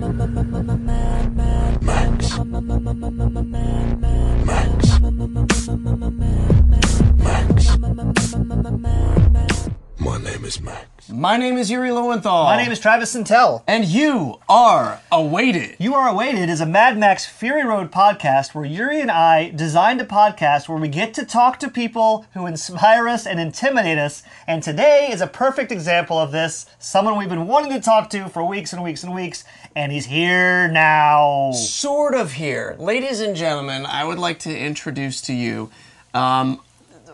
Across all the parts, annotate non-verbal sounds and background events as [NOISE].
My name is Max. My name is Yuri Lowenthal. My name is Travis Sintel. And you are awaited. You Are Awaited is a Mad Max Fury Road podcast where Yuri and I designed a podcast where we get to talk to people who inspire us and intimidate us. And today is a perfect example of this. Someone we've been wanting to talk to for weeks and weeks and weeks, and he's here now. Sort of here. Ladies and gentlemen, I would like to introduce to you um,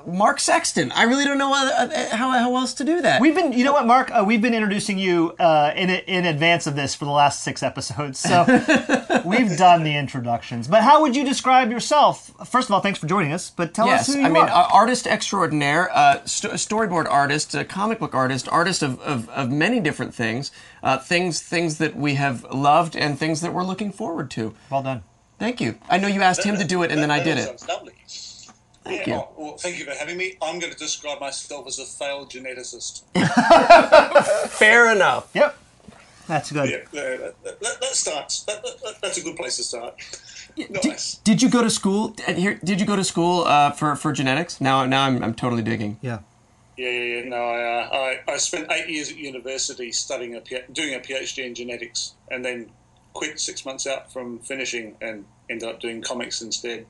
Mark Sexton. I really don't know how, how, how else to do that. We've been, you know what, Mark? Uh, we've been introducing you uh, in in advance of this for the last six episodes, so [LAUGHS] we've done the introductions. But how would you describe yourself? First of all, thanks for joining us. But tell us Yes, who you I mean, are. uh, artist extraordinaire, uh, st- storyboard artist, uh, comic book artist, artist of, of, of many different things, uh, things things that we have loved and things that we're looking forward to. well done. Thank you. I know you asked him to do it, and then I That did all it. Sounds lovely. Thank yeah, you. oh, well, thank you for having me. I'm going to describe myself as a failed geneticist. [LAUGHS] Fair enough. Yep, that's good. yeah, that, that, that starts. That, that, that- that's a good place to start. Nice. Did you go to school? Here, did you go to school uh, for for genetics? Now, now I'm, I'm totally digging. Yeah. Yeah, yeah, yeah. No, I, uh, I, I spent eight years at university studying a P- doing a PhD in genetics, and then quit six months out from finishing and ended up doing comics instead.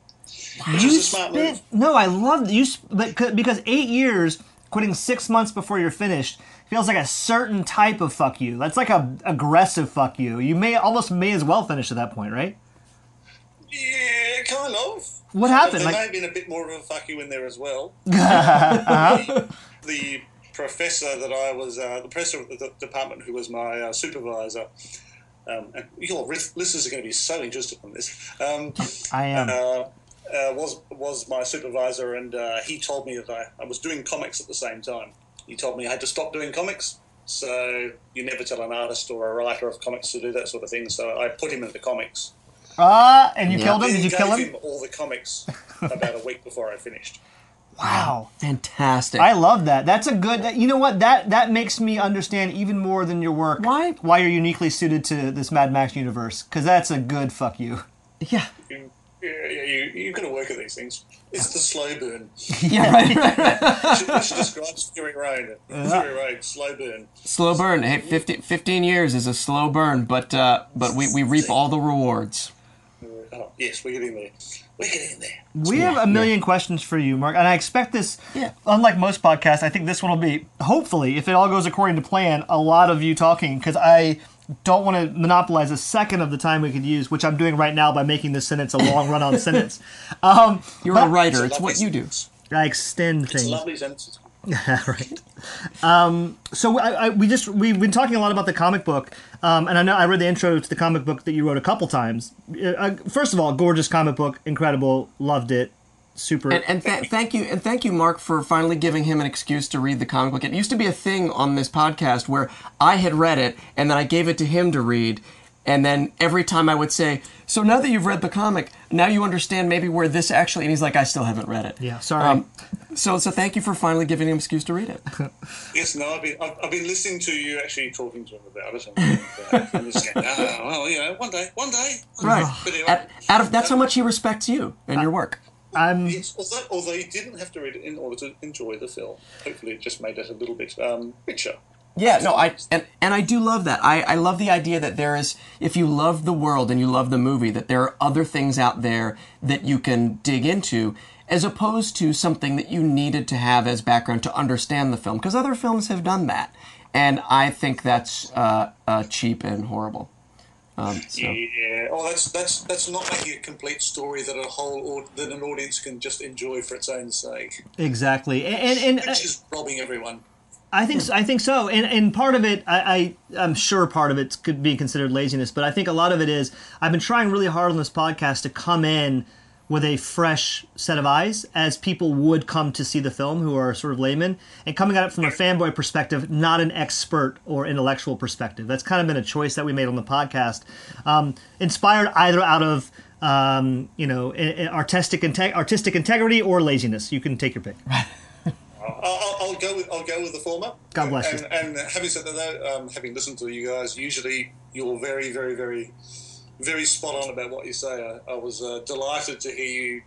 You was a smart spent no, I love you, but because eight years quitting six months before you're finished feels like a certain type of fuck you. That's like a aggressive fuck you. You may almost may as well finish at that point, right? Yeah, kind of. What happened? There may have been a bit more of a fuck you in there as well. [LAUGHS] Uh-huh. the professor that I was, uh, the professor of the department who was my uh, supervisor, um, and your listeners are going to be so interested in this. Um, I am. uh, uh, was was my supervisor, and uh, he told me that I, I was doing comics at the same time. He told me I had to stop doing comics. So you never tell an artist or a writer of comics to do that sort of thing. So I put him into comics. Ah, and you Yeah. killed him. Did you gave kill him? all the comics about a week before I finished. Wow. Fantastic. I love that. That's a good. that- You know what? That that makes me understand even more than your work. Why? Why you're uniquely suited to this Mad Max universe? Because that's a good fuck you. yeah. You, yeah, yeah, you, you've got to work at these things. It's the slow burn. [LAUGHS] Yeah. Right. right. She, she describes Fury Road. Fury Road, slow burn. slow burn. Hey, 50, 15 years is a slow burn, but uh, but we, we reap all the rewards. Oh, yes, we're getting there. We're getting there. We have a million questions for you, Mark, and I expect this. Yeah. Unlike most podcasts, I think this one will be hopefully, if it all goes according to plan, a lot of you talking because I don't want to monopolize a second of the time we could use, which I'm doing right now by making this sentence a long run-on [LAUGHS] sentence. Um, You're But- a writer. It's It's what you do. I extend It's things. a lovely sentence. [LAUGHS] right. Um, so I, I, we just we've been talking a lot about the comic book, um, and I know I read the intro to the comic book that you wrote a couple times. Uh, uh, first of all, gorgeous comic book, incredible, loved it, super. And, and th- thank you, and thank you, Mark, for finally giving him an excuse to read the comic book. It used to be a thing on this podcast where I had read it and then I gave it to him to read, and then every time I would say, "So now that you've read the comic, now you understand maybe where this actually," and he's like, "I still haven't read it." yeah, sorry. so, so thank you for finally giving him an excuse to read it. [LAUGHS] Yes, no, I've been, I've, I've been listening to you actually talking to him about it. And, uh, just going, ah, well, you know, one day, one day. Right. But anyway, Out, out of that's how much he respects you and your work. I'm Yes, although, although you didn't have to read it in order to enjoy the film. Hopefully, it just made it a little bit um, richer. Yeah, no, I and and I do love that. I I love the idea that there is if you love the world and you love the movie that there are other things out there that you can dig into as opposed to something that you needed to have as background to understand the film because other films have done that. And I think that's uh, uh, cheap and horrible. Um, so. Yeah. Oh, that's that's that's not making a complete story that a whole or, that an audience can just enjoy for its own sake. exactly, and and, and uh, Which is robbing everyone. I think so, I think so, and and part of it, I, I I'm sure part of it could be considered laziness, but I think a lot of it is I've been trying really hard on this podcast to come in with a fresh set of eyes, as people would come to see the film who are sort of laymen, and coming at it from a fanboy perspective, not an expert or intellectual perspective. That's kind of been a choice that we made on the podcast, um, inspired either out of um, you know i- i- artistic inte- artistic integrity or laziness. You can take your pick. I'll, I'll, I'll I'll go with I'll go with the former. God bless and, you. And having said that, though, um, having listened to you guys, usually you're very, very, very, very spot on about what you say. I, I was uh, delighted to hear you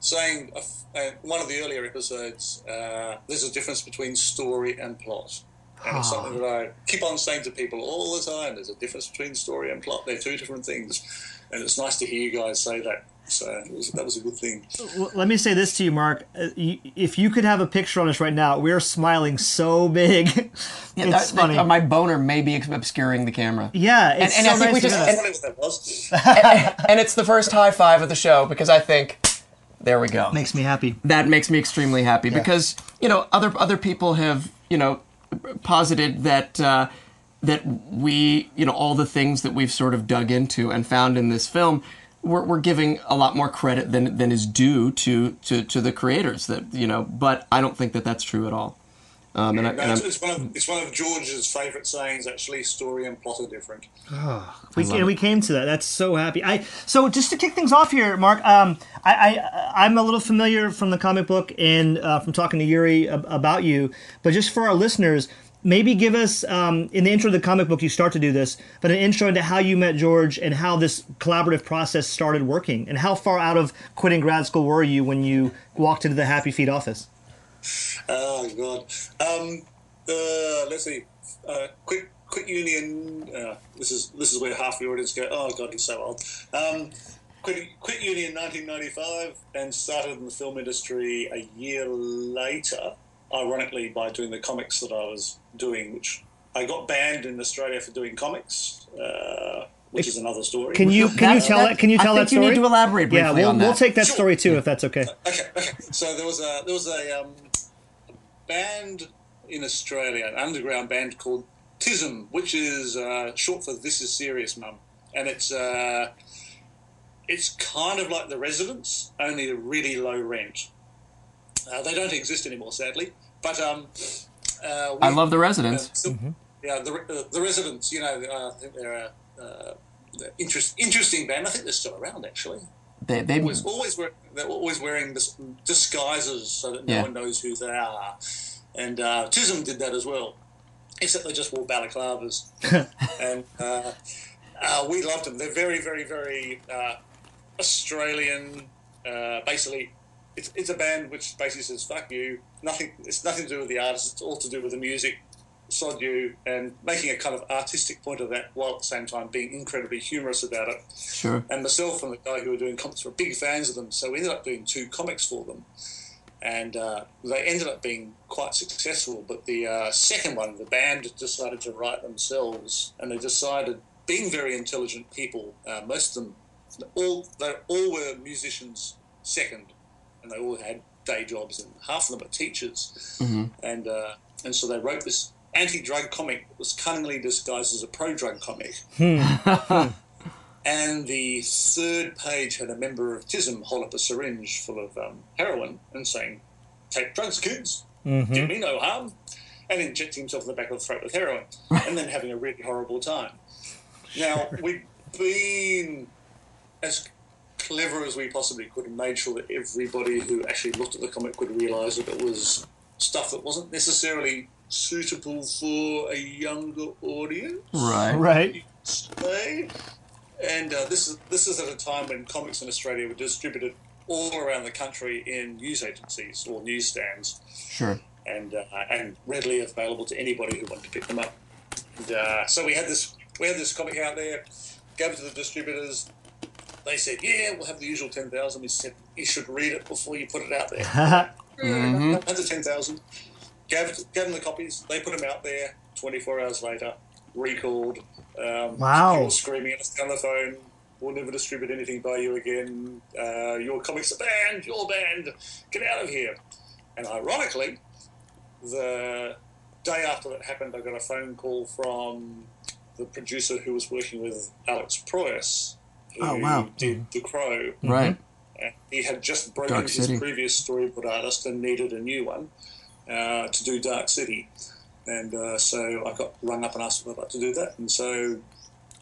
saying uh, uh, one of the earlier episodes. Uh, there's a difference between story and plot. And it's something that I keep on saying to people all the time. There's a difference between story and plot. They're two different things, and it's nice to hear you guys say that. So was, that was a good thing. Well, let me say this to you, Mark. Uh, If you could have a picture on us right now, we're smiling so big. [LAUGHS] Yeah, it's that- funny. that- my boner may be obscuring the camera. yeah, it's and so I think nice we just- hear That's that. funny what that was. [LAUGHS] and it's the first high five of the show because I think there we go. makes me happy. that makes me extremely happy because you know other other people have you know posited that uh, that we you know all the things that we've sort of dug into and found in this film we're, we're giving a lot more credit than than is due to, to to the creators that you know but I don't think that that's true at all um, and, I, and it's, one of it's one of George's favourite sayings. Actually, story and plot are different. We, and we came to that. That's so happy. I so just to kick things off here, Mark. Um, I, I I'm a little familiar from the comic book and uh, from talking to Yuri ab- about you, but just for our listeners, maybe give us um, in the intro of the comic book you start to do this, but an intro into how you met George and how this collaborative process started working, and how far out of quitting grad school were you when you walked into the Happy Feet office? Oh God. Um, uh, let's see. Uh, quit quit union. Uh, this is this is where half the audience go. Oh God, he's so old. Um, quit quit uni in 1995 and started in the film industry a year later. Ironically, by doing the comics that I was doing, which I got banned in Australia for doing comics, uh, which is another story. Can you can you tell that- that? Can you tell I tell think that you story? need to elaborate yeah, briefly we'll, on we'll take that Sure. story too if that's okay. Okay, okay. So there was a there was a um, band in Australia, an underground band called TISM, which is uh, short for This Is Serious Mum, and it's uh, it's kind of like the Residents, only a really low rent. Uh, they don't exist anymore, sadly. But um, uh, I love the residents uh, so- Yeah, the, uh, the Residents. You know, uh, I think they're a uh, they're interest, interesting band. I think they're still around actually they, they always, always wear, they're always wearing dis- disguises so that no Yeah. one knows who they are. And uh, Tism did that as well, except they just wore balaclavas. [LAUGHS] and uh, uh, we loved them. They're very, very, very uh, Australian. Uh, basically, it's, it's a band which basically says "fuck you." Nothing. It's nothing to do with the artists. It's all to do with the music. Sod you, and making a kind of artistic point of that, while at the same time being incredibly humorous about it sure and myself and the guy who were doing comics were big fans of them. So we ended up doing two comics for them, and uh, they ended up being quite successful. But the uh, second one, the band decided to write themselves, and they decided, being very intelligent people, uh, most of them, all they all were musicians. Second, and they all had day jobs, and half of them are teachers, and uh, and so they wrote this anti-drug comic that was cunningly disguised as a pro-drug comic. [LAUGHS] And the third page had a member of TISM hold up a syringe full of um, heroin and saying, Take drugs, kids. Do me no harm. And injecting himself in the back of the throat with heroin. [LAUGHS] and then having a really horrible time. Now, we've been as clever as we possibly could and made sure that everybody who actually looked at the comic could realise that it was stuff that wasn't necessarily suitable for a younger audience right Right. say. And uh, this is this is at a time when comics in Australia were distributed all around the country in news agencies or newsstands, sure and uh, and readily available to anybody who wanted to pick them up. And, uh, so we had this we had this comic out there, gave it to the distributors. They said, "Yeah, we'll have the usual ten thousand. We said, "You should read it before you put it out there." [LAUGHS] Had the ten thousand. Gave, gave them the copies. They put them out there. Twenty four hours later, recalled. Um, Wow. Screaming at us down the phone. We'll never distribute anything by you again. Uh, your comics are banned. You're banned. Get out of here. And ironically, the day after that happened, I got a phone call from the producer who was working with Alex Proyas, who Oh, wow. did The Crow. right And he had just broken Dark his City. previous storyboard artist and needed a new one uh, to do Dark City. And uh, so I got rung up and asked if I'd like to do that. And so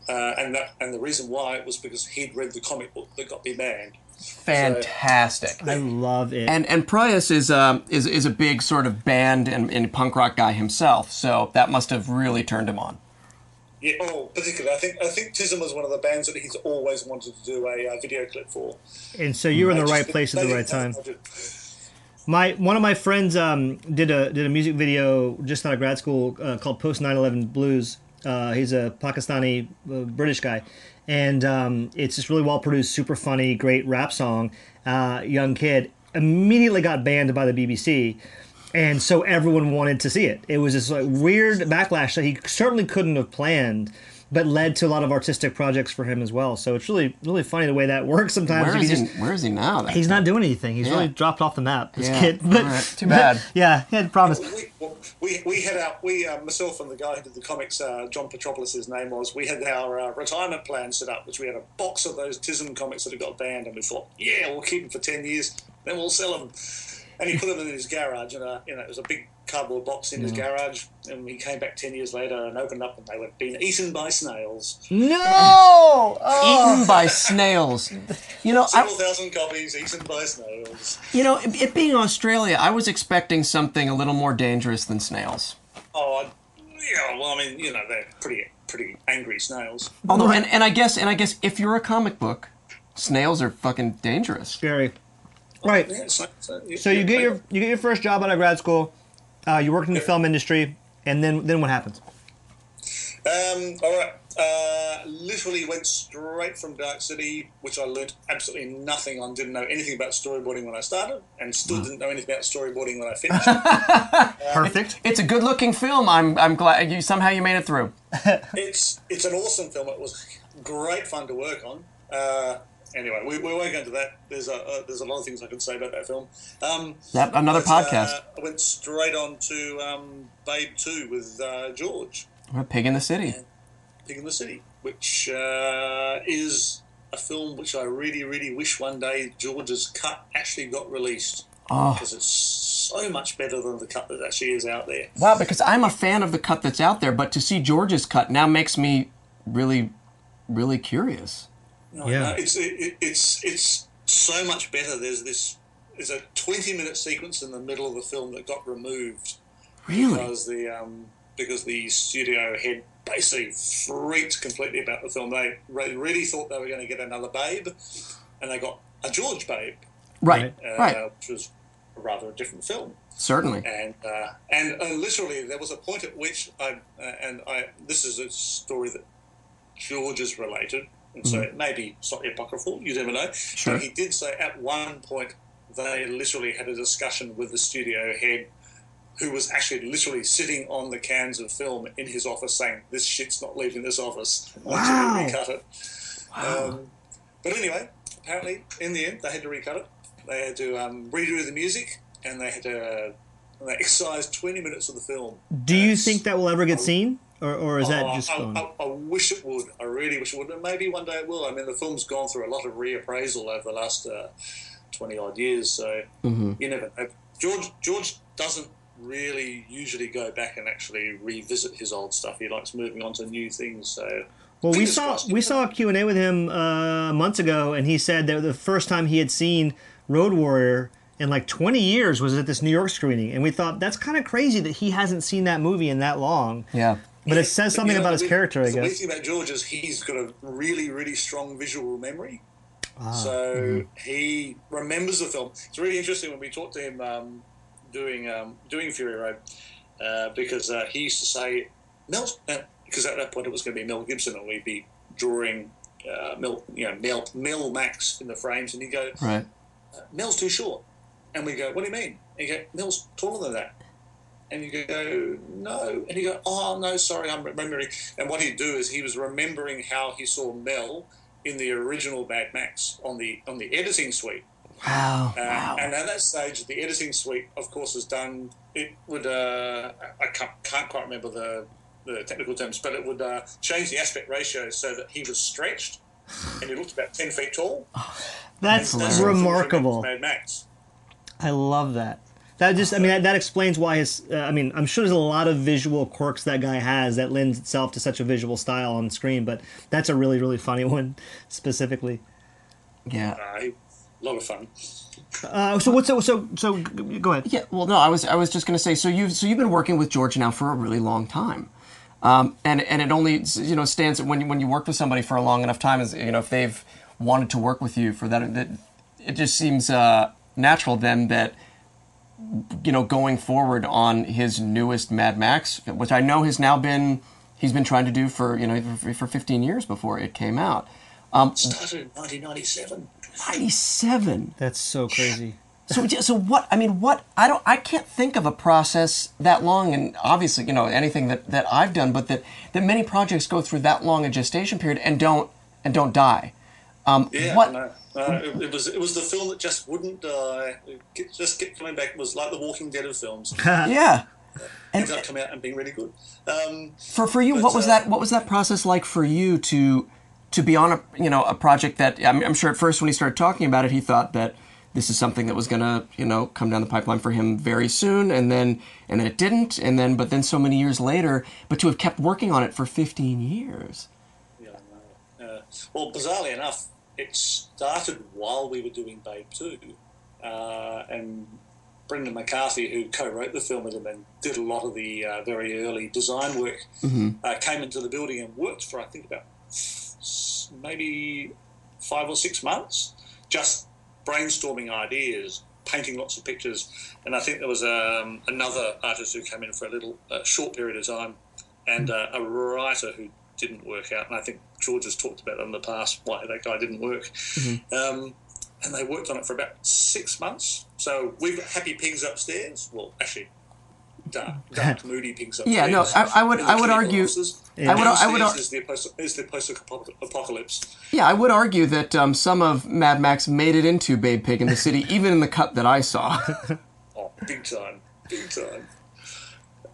uh, and that, and the reason why it was because he'd read the comic book that got me banned. Fantastic. I love it. And and Proyas is um is is a big sort of band and, and punk rock guy himself, so that must have really turned him on. Yeah, oh, particularly, I think I think Tism was one of the bands that he's always wanted to do a uh, video clip for. and so you were in the right place at the right time. have a budget. My one of my friends um, did a did a music video just out of grad school uh, called Post 9/11 Blues. Uh, he's a Pakistani uh, British guy, and um, it's just really well produced, super funny, great rap song. Uh, young kid immediately got banned by the BBC, and so everyone wanted to see it. It was this like weird backlash that he certainly couldn't have planned. But led to a lot of artistic projects for him as well. So it's really, really funny the way that [LAUGHS] works. Sometimes Where you is can he? just Where is he now? Then? He's not doing anything. He's Yeah. really dropped off the map. This Yeah. kid. But, All right. Too bad. yeah, he had promised. We, well, we, we had our we uh, myself and the guy who did the comics, uh, John Petropolis, his name was. We had our uh, retirement plan set up, which we had a box of those Tism comics that had got banned, and we thought, yeah, we'll keep them for ten years, then we'll sell them. And he put them in his garage, and uh, you know, it was a big cardboard box in his garage. And he came back ten years later and opened up, and they were being eaten by snails. No! Oh. [LAUGHS] Eaten by snails. You know, I, Several thousand copies eaten by snails. you know, it, it being Australia, I was expecting something a little more dangerous than snails. Oh, I, yeah. Well, I mean, you know, they're pretty pretty angry snails. Although, and, and I guess, and I guess, if you're a comic book, snails are fucking dangerous. Scary. Right. Yeah, so, so, So you get your you get your first job out of grad school. Uh, you worked in the film industry, and then then what happens? Um, all right. Uh, literally went straight from Dark City, which I learnt absolutely nothing on. Didn't know anything about storyboarding when I started, and still didn't know anything about storyboarding when I [LAUGHS] finished. Perfect. It's a good-looking film. I'm, I'm glad you somehow you made it through. [LAUGHS] it's it's an awesome film. It was great fun to work on. Uh, anyway, we, we won't go into that. There's a uh, there's a lot of things I can say about that film. Um, That another but, podcast. Uh, I went straight on to um, Babe Two with uh, George. A Pig in the City. Pig in the City, which uh, is a film which I really, really wish one day George's cut actually got released Oh. because it's so much better than the cut that actually is out there. Wow, because I'm a fan of the cut that's out there, but to see George's cut now makes me really, really curious. No, Yeah. no, it's it, it- it's it's so much better. There's this there's a 20 minute sequence in the middle of the film that got removed Really? because the um, because the studio head basically freaked completely about the film. They re- really thought they were going to get another Babe, and they got a George Babe. Right. uh, Right. which was a rather a different film. Certainly. And uh, and uh, literally, there was a point at which I uh, and I this is a story that George is related, and so it may be slightly apocryphal. You never know. Sure. But he did say at one point they literally had a discussion with the studio head. Who was actually literally sitting on the cans of film in his office saying, This shit's not leaving this office Wow. until we recut it. Um, but anyway, apparently, in the end, they had to recut it. They had to um, redo the music, and they had to uh, they excised twenty minutes of the film. Do you think that will ever get seen, or, or is that Oh, just I, gone? I, I wish it would. I really wish it would. And maybe one day it will. I mean, the film's gone through a lot of reappraisal over the last uh, twenty odd years, so Mm-hmm. you never know. George George doesn't really usually go back and actually revisit his old stuff. He likes moving on to new things. So Well, we Fingers saw crossed. we saw a Q and A with him uh, months ago, and he said that the first time he had seen Road Warrior in like 20 years was at this New York screening, and we thought that's kind of crazy that he hasn't seen that movie in that long. Yeah. But it says something You know, about his character, I guess. The weird thing about George is he's got a really, really strong visual memory. Ah, so mm-hmm. he remembers the film. It's really interesting when we talked to him um, doing um, doing Fury Road uh, because uh, he used to say Mel because at that point it was going to be Mel Gibson and we'd be drawing uh, Mel you know Mel Mel Max in the frames and he'd go Right. Mel's too short. And we go, what do you mean? And you go, Mel's taller than that. And you go, no. And you go, oh, no, sorry, I'm remembering. And what he'd do is he was remembering how he saw Mel in the original Mad Max on the on the editing suite. Wow. Uh, wow. And at that stage, the editing suite, of course, is done. It would uh, I can't, can't quite remember the, the technical terms, but it would uh, change the aspect ratio so that he was stretched and he looked about ten feet tall. That's That's remarkable. Mad Max. I love that. That just, I mean, that, that explains why his. Uh, I mean, I'm sure there's a lot of visual quirks that guy has that lends itself to such a visual style on screen, but that's a really, really funny [LAUGHS] one specifically. Yeah. Uh, a lot of fun. Uh, so what's so so so? Go ahead. Yeah, well, no, I was I was just going to say. So you've so you've been working with George now for a really long time, um, and and it only you know stands when you, when you work with somebody for a long enough time is you know if they've wanted to work with you for that, that it just seems uh, natural then that you know going forward on his newest Mad Max, which I know has now been he's been trying to do for you know for, for 15 years before it came out. Um, Started in 1997. 97. That's so crazy. So, so what? I mean, what? I don't. I can't think of a process that long, and obviously, you know, anything that, that I've done, but that, that many projects go through that long a gestation period and don't and don't die. Um, Yeah, what? no, no, it, it was it was the film that just wouldn't die. It just kept coming back. It was like the Walking Dead of films. [LAUGHS] Yeah. And Ended up coming out and being really good. Um, for for you, But, what was uh, that? What was that process like for you to to be on a you know a project that I'm, I'm sure at first when he started talking about it, he thought that this is something that was gonna you know come down the pipeline for him very soon, and then and then it didn't, and then but then so many years later, but to have kept working on it for 15 years. yeah, uh, well, bizarrely enough, it started while we were doing Babe Two, uh, and Brendan McCarthy, who co-wrote the film with him and did a lot of the uh, very early design work, uh, came into the building and worked for I think about maybe five or six months, just brainstorming ideas, painting lots of pictures, and I think there was um, another artist who came in for a little uh, short period of time, and uh, a writer who didn't work out. And I think George has talked about in the past why that guy didn't work. Um, and they worked on it for about six months. So we've got happy pigs upstairs. Well, actually, dark, [LAUGHS] dark moody pigs upstairs. Yeah, no, I- I would- I would argue- offices. I would- I would ar- is the post- is the post-apocalypse. Yeah, I would argue that um, some of Mad Max made it into Babe Pig in the City, [LAUGHS] even in the cut that I saw. Oh, big time, big time.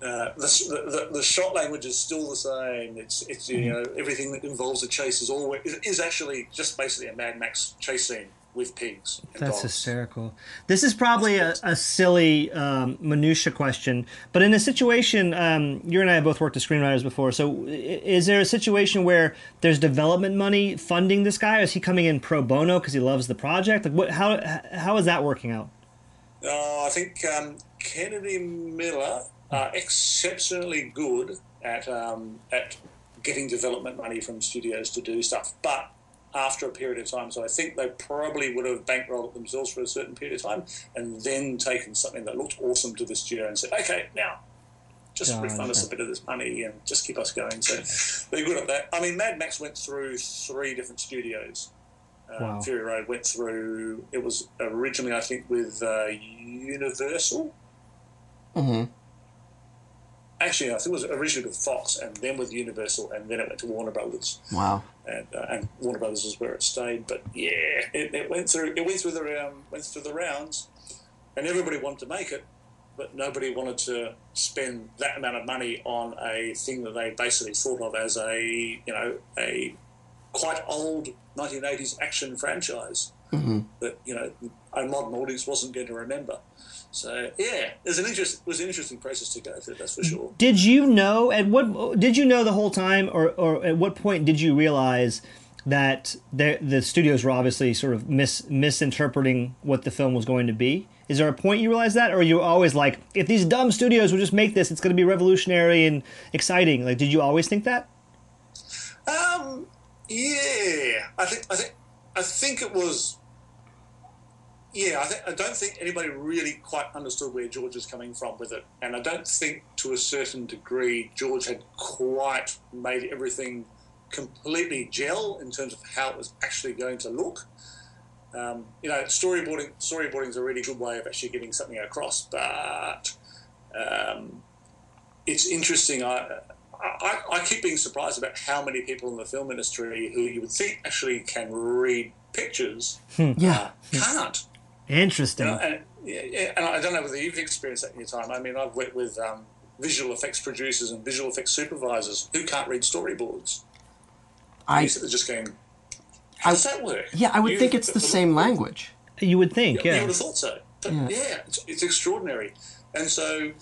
Uh, the, the, the shot language is still the same. It's it's you know everything that involves a chase is always is, is actually just basically a Mad Max chase scene with pigs. And That's dogs. hysterical. This is probably a, a silly um, minutia question, but in a situation, um, you and I have both worked as screenwriters before. So, is there a situation where there's development money funding this guy? Or is he coming in pro bono because he loves the project? Like, what? How how is that working out? Uh, I think um, Kennedy Miller are exceptionally good at um, at getting development money from studios to do stuff, but after a period of time. So I think they probably would have bankrolled it themselves for a certain period of time, and then taken something that looked awesome to the studio and said, "Okay, now." Just refund us a bit of this money and just keep us going. So they're good at that. I mean, Mad Max went through three different studios. Uh, Wow. Fury Road went through. It was originally, I think, with uh, Universal. hmm Actually, I think it was originally with Fox, and then with Universal, and then it went to Warner Brothers, Wow. and, uh, and Warner Brothers is where it stayed. But yeah, it, it went through. It went through the um, went through the rounds, and everybody wanted to make it, but nobody wanted to spend that amount of money on a thing that they basically thought of as a you know a quite old 1980s action franchise that you know a modern audience wasn't going to remember. So yeah, there's an interest. It was an interesting process to go through. That's for sure. Did you know at what? Did you know the whole time, or or at what point did you realize? That the, the studios were obviously sort of mis, misinterpreting what the film was going to be. Is there a point you realize that, or are you always like, if these dumb studios would just make this, it's going to be revolutionary and exciting? Like, did you always think that? Um, yeah, I think I think I think it was. Yeah, I, think, I don't think anybody really quite understood where George was coming from with it, and I don't think to a certain degree George had quite made everything completely gel in terms of how it was actually going to look. Um, you know, storyboarding storyboarding is a really good way of actually getting something across, but um, it's interesting. I, I I keep being surprised about how many people in the film industry who you would think actually can read pictures Yeah. can't. Interesting. You know, and, yeah, yeah, and I don't know whether you've experienced that in your time. I mean, I've worked with um, visual effects producers and visual effects supervisors who can't read storyboards. I They're just going, how does that work? yeah, I would You- think it's the same language. you would think, You yeah. would have thought so. But yeah, it's, it's extraordinary. And so,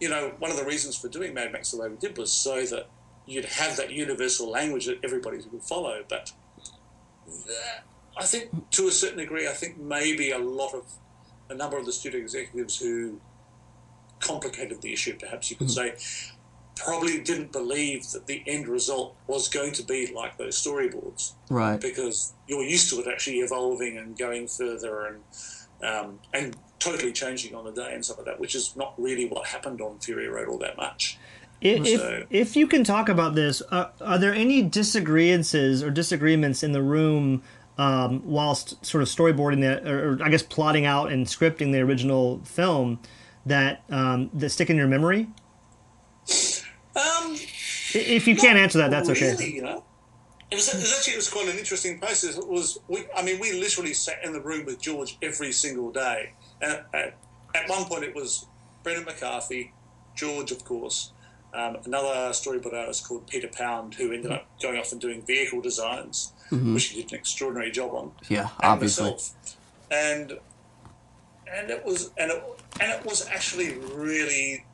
you know, one of the reasons for doing Mad Max the way we did was so that you'd have that universal language that everybody would follow. But that, I think to a certain degree, I think maybe a lot of a number of the studio executives who complicated the issue, perhaps you could say, probably didn't believe that the end result was going to be like those storyboards Right. because you're used to it actually evolving and going further and um, and totally changing on the day and stuff like that, which is not really what happened on Fury Road all that much. If, if, So- if you can talk about this, uh, are there any disagreements or disagreements in the room um, whilst sort of storyboarding the, or, or I guess plotting out and scripting the original film that um, that stick in your memory? Um, If you can't answer that, that's okay. Really, you know, it was, it was actually it was quite an interesting process. It was, we, I mean, we literally sat in the room with George every single day. And at, at one point, it was Brendan McCarthy, George, of course, um, another storyboard artist called Peter Pound, who ended up going off and doing vehicle designs, Mm-hmm. which he did an extraordinary job on. Yeah, and obviously. myself. And and it was and it, and it was actually really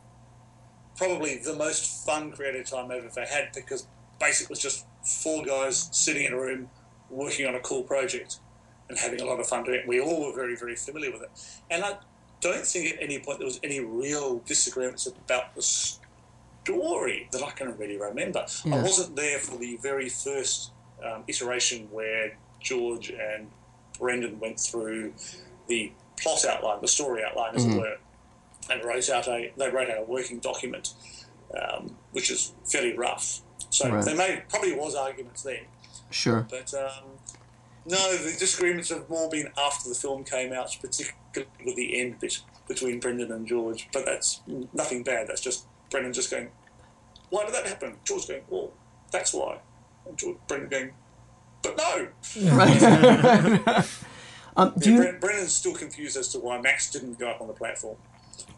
probably the most fun creative time I've ever had because basically it was just four guys sitting in a room working on a cool project and having a lot of fun doing it. We all were very, very familiar with it. And I don't think at any point there was any real disagreements about the story that I can really remember. Yeah. I wasn't there for the very first um, iteration where George and Brendan went through the plot outline, the story outline, as it were, and wrote out a they wrote out a working document, um, which is fairly rough. So Right. there may probably was arguments then, Sure. but um, no, the disagreements have more been after the film came out, particularly with the end bit between Brendan and George. But that's nothing bad. That's just Brendan just going, "Why did that happen?" George going, "Well, that's why." And George, Brendan going, "But no." [LAUGHS] [LAUGHS] Um, do Yeah, you, Bren- Brendan's still confused as to why Max didn't go up on the platform.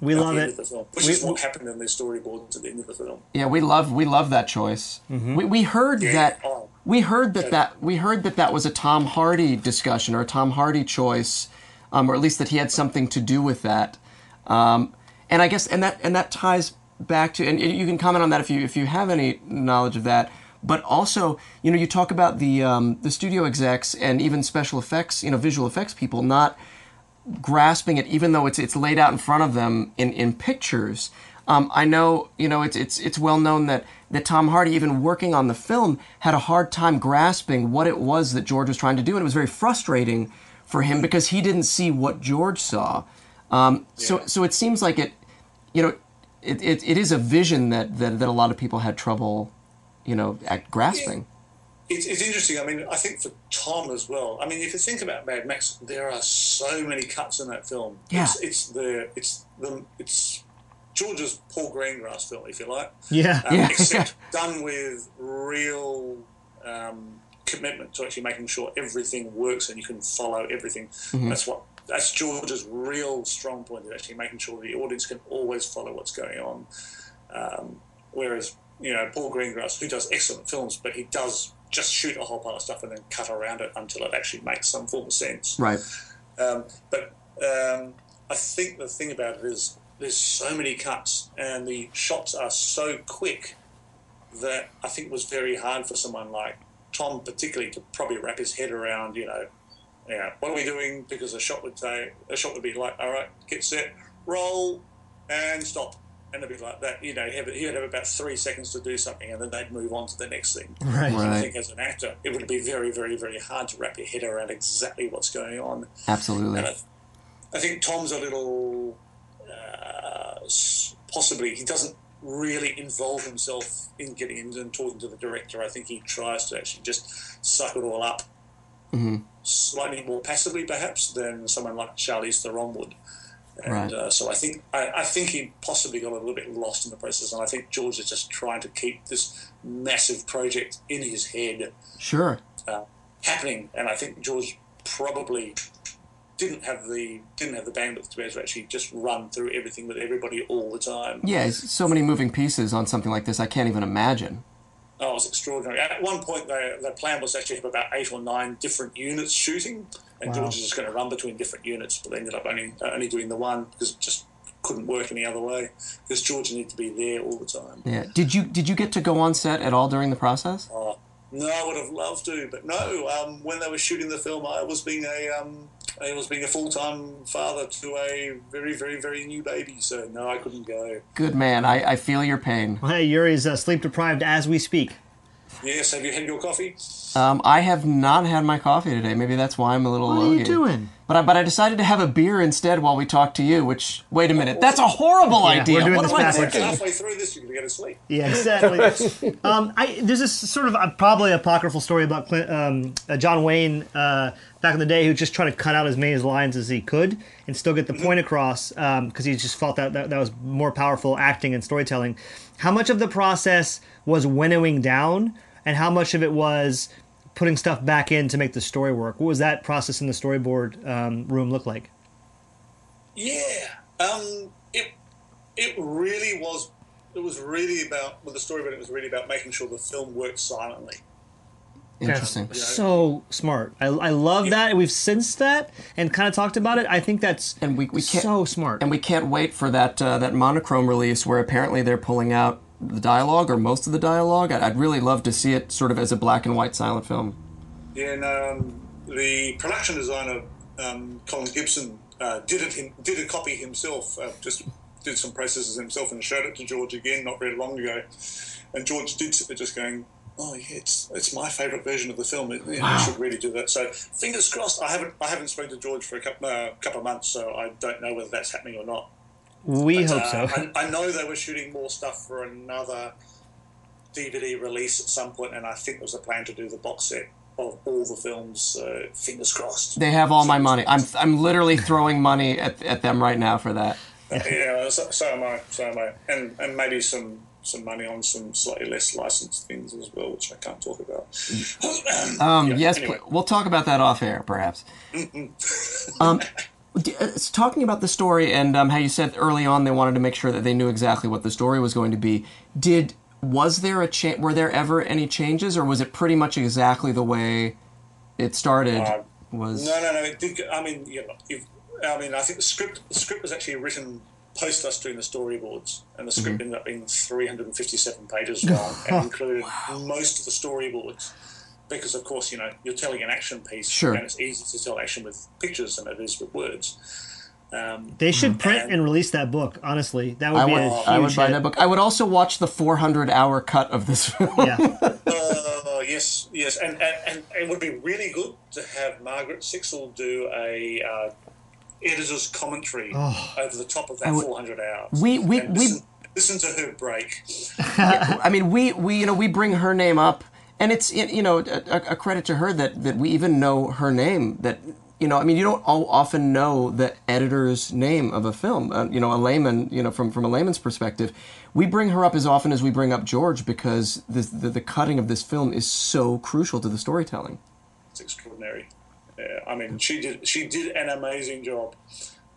We at love the end it. of the film, which We- is what happened in the storyboards at the end of the film. yeah, we love we love that choice. We, we heard Yeah. that Oh. we heard that that we heard that that was a Tom Hardy discussion or a Tom Hardy choice, um, or at least that he had something to do with that. Um, and I guess and that and that ties back to and you can comment on that if you if you have any knowledge of that. But also, you know, you talk about the um, the studio execs and even special effects, you know, visual effects people not grasping it, even though it's it's laid out in front of them in in pictures. Um, I know, you know, it's it's it's well known that that Tom Hardy, even working on the film, had a hard time grasping what it was that George was trying to do, and it was very frustrating for him because he didn't see what George saw. Um, So Yeah. so it seems like it, you know, it, it, it is a vision that, that that a lot of people had trouble, you know, at grasping. It's, it's interesting. I mean, I think for Tom as well. I mean, if you think about Mad Max, there are so many cuts in that film. Yeah. It's, it's the it's the it's George's Paul Greengrass film, if you like. Yeah. um, Yeah. except [LAUGHS] done with real um, commitment to actually making sure everything works and you can follow everything. That's what that's George's real strong point is actually making sure the audience can always follow what's going on. Um, whereas you know Paul Greengrass, who does excellent films, but he does just shoot a whole pile of stuff and then cut around it until it actually makes some form of sense. Right. Um, but um, I think the thing about it is there's so many cuts and the shots are so quick that I think it was very hard for someone like Tom, particularly, to probably wrap his head around. You know, yeah, what are we doing? Because a shot would say a shot would be like, all right, get set, roll, and stop. And it'd be like that, you know. He would have, have about three seconds to do something, and then they'd move on to the next thing. Right. And I think as an actor, it would be very, very, very hard to wrap your head around exactly what's going on. Absolutely. And I, I think Tom's a little uh, possibly he doesn't really involve himself in getting in and talking to the director. I think he tries to actually just suck it all up, slightly more passively perhaps than someone like Charlize Theron would. And Right. uh, so I think I, I think he possibly got a little bit lost in the process, and I think George is just trying to keep this massive project in his head Sure. uh, happening, and I think George probably didn't have the didn't have the bandwidth to be able to actually just run through everything with everybody all the time. Yeah, so many moving pieces on something like this. I can't even imagine. Oh, it was extraordinary. At one point, the the plan was actually have about eight or nine different units shooting, and Wow. George was just going to run between different units, but they ended up only uh, only doing the one because it just couldn't work any other way. Because George needed to be there all the time. Yeah. Did you did you get to go on set at all during the process? Oh, no, I would have loved to, but no. Um, when they were shooting the film, I was being a um, I was being a full time father to a very, very, very new baby. So no, I couldn't go. Good man. I, I feel your pain. Well, hey, Yuri's uh, sleep deprived as we speak. Yes, have you had your coffee? Um, I have not had my coffee today. Maybe that's why I'm a little What are logy. you doing? But I, but I decided to have a beer instead while we talk to you. Which wait a minute, that's a horrible Yeah, idea. we're doing what this am I backwards. thinking? Halfway through this, you're going to go to sleep. Yeah, exactly. [LAUGHS] um, I, there's this sort of uh, probably apocryphal story about Clint, um, uh, John Wayne uh, back in the day who just tried to cut out as many lines as he could and still get the point across because he just felt that, that that was more powerful acting and storytelling. How much of the process was winnowing down, and how much of it was putting stuff back in to make the story work? What was that process in the storyboard um, room look like? Yeah, um, it it really was. It was really about with the story, but it was really about making sure the film worked silently. Interesting. So smart. I, I love that. We've sensed that and kind of talked about it. I think that's And we, we can't so smart. and we can't wait for that uh, that monochrome release where apparently they're pulling out the dialogue or most of the dialogue. I'd, really love to see it sort of as a black and white silent film. Yeah, and um, the production designer um, Colin Gibson uh, did it. Him, did a copy himself. Uh, just did some processes himself and showed it to George again not very long ago. And George did sit there just going, "Oh yeah, it's it's my favourite version of the film. It, yeah, I should really do that." So fingers crossed. I haven't I haven't spoken to George for a couple, uh, couple of months, so I don't know whether that's happening or not. We But, hope uh, so. I, I know they were shooting more stuff for another DVD release at some point, and I think there was a plan to do the box set of all the films. So fingers crossed. They have all my money. I'm I'm literally throwing money at, at them right now for that. yeah, so, so am I. So am I, and and maybe some some money on some slightly less licensed things as well, which I can't talk about. Um, [COUGHS] Yeah, yes, anyway. pl- we'll talk about that off air, perhaps. um, [LAUGHS] d- uh, talking about the story and um, how you said early on they wanted to make sure that they knew exactly what the story was going to be. Did was there a cha- were there ever any changes, or was it pretty much exactly the way it started? Uh, was No, no, no. It did, I mean, you know, if, I mean, I think the script the script was actually written post us doing the storyboards, and the script ended up being 357 pages [LAUGHS] long and included most of the storyboards. Because of course, you know, you're telling an action piece, Sure. and it's easy to tell action with pictures than it is with words. Um, They should print and- and release that book. Honestly, that would I be would a huge I would buy hit. that book. I would also watch the 400 hour cut of this [LAUGHS] film. Yeah, Uh, yes, yes, and, and, and it would be really good to have Margaret Sixel do a uh, editor's commentary over the top of that would- 400 hours. Oh. We- we- And we- listen, listen to her break. [LAUGHS] I mean, we, we you know we bring her name up, and it's you know a, a credit to her that that we even know her name. That you know, I mean, you don't all often know the editor's name of a film. Uh, you know, a layman, you know, from from a layman's perspective, we bring her up as often as we bring up George because the the, the cutting of this film is so crucial to the storytelling. It's extraordinary. Yeah, I mean, she did she did an amazing job.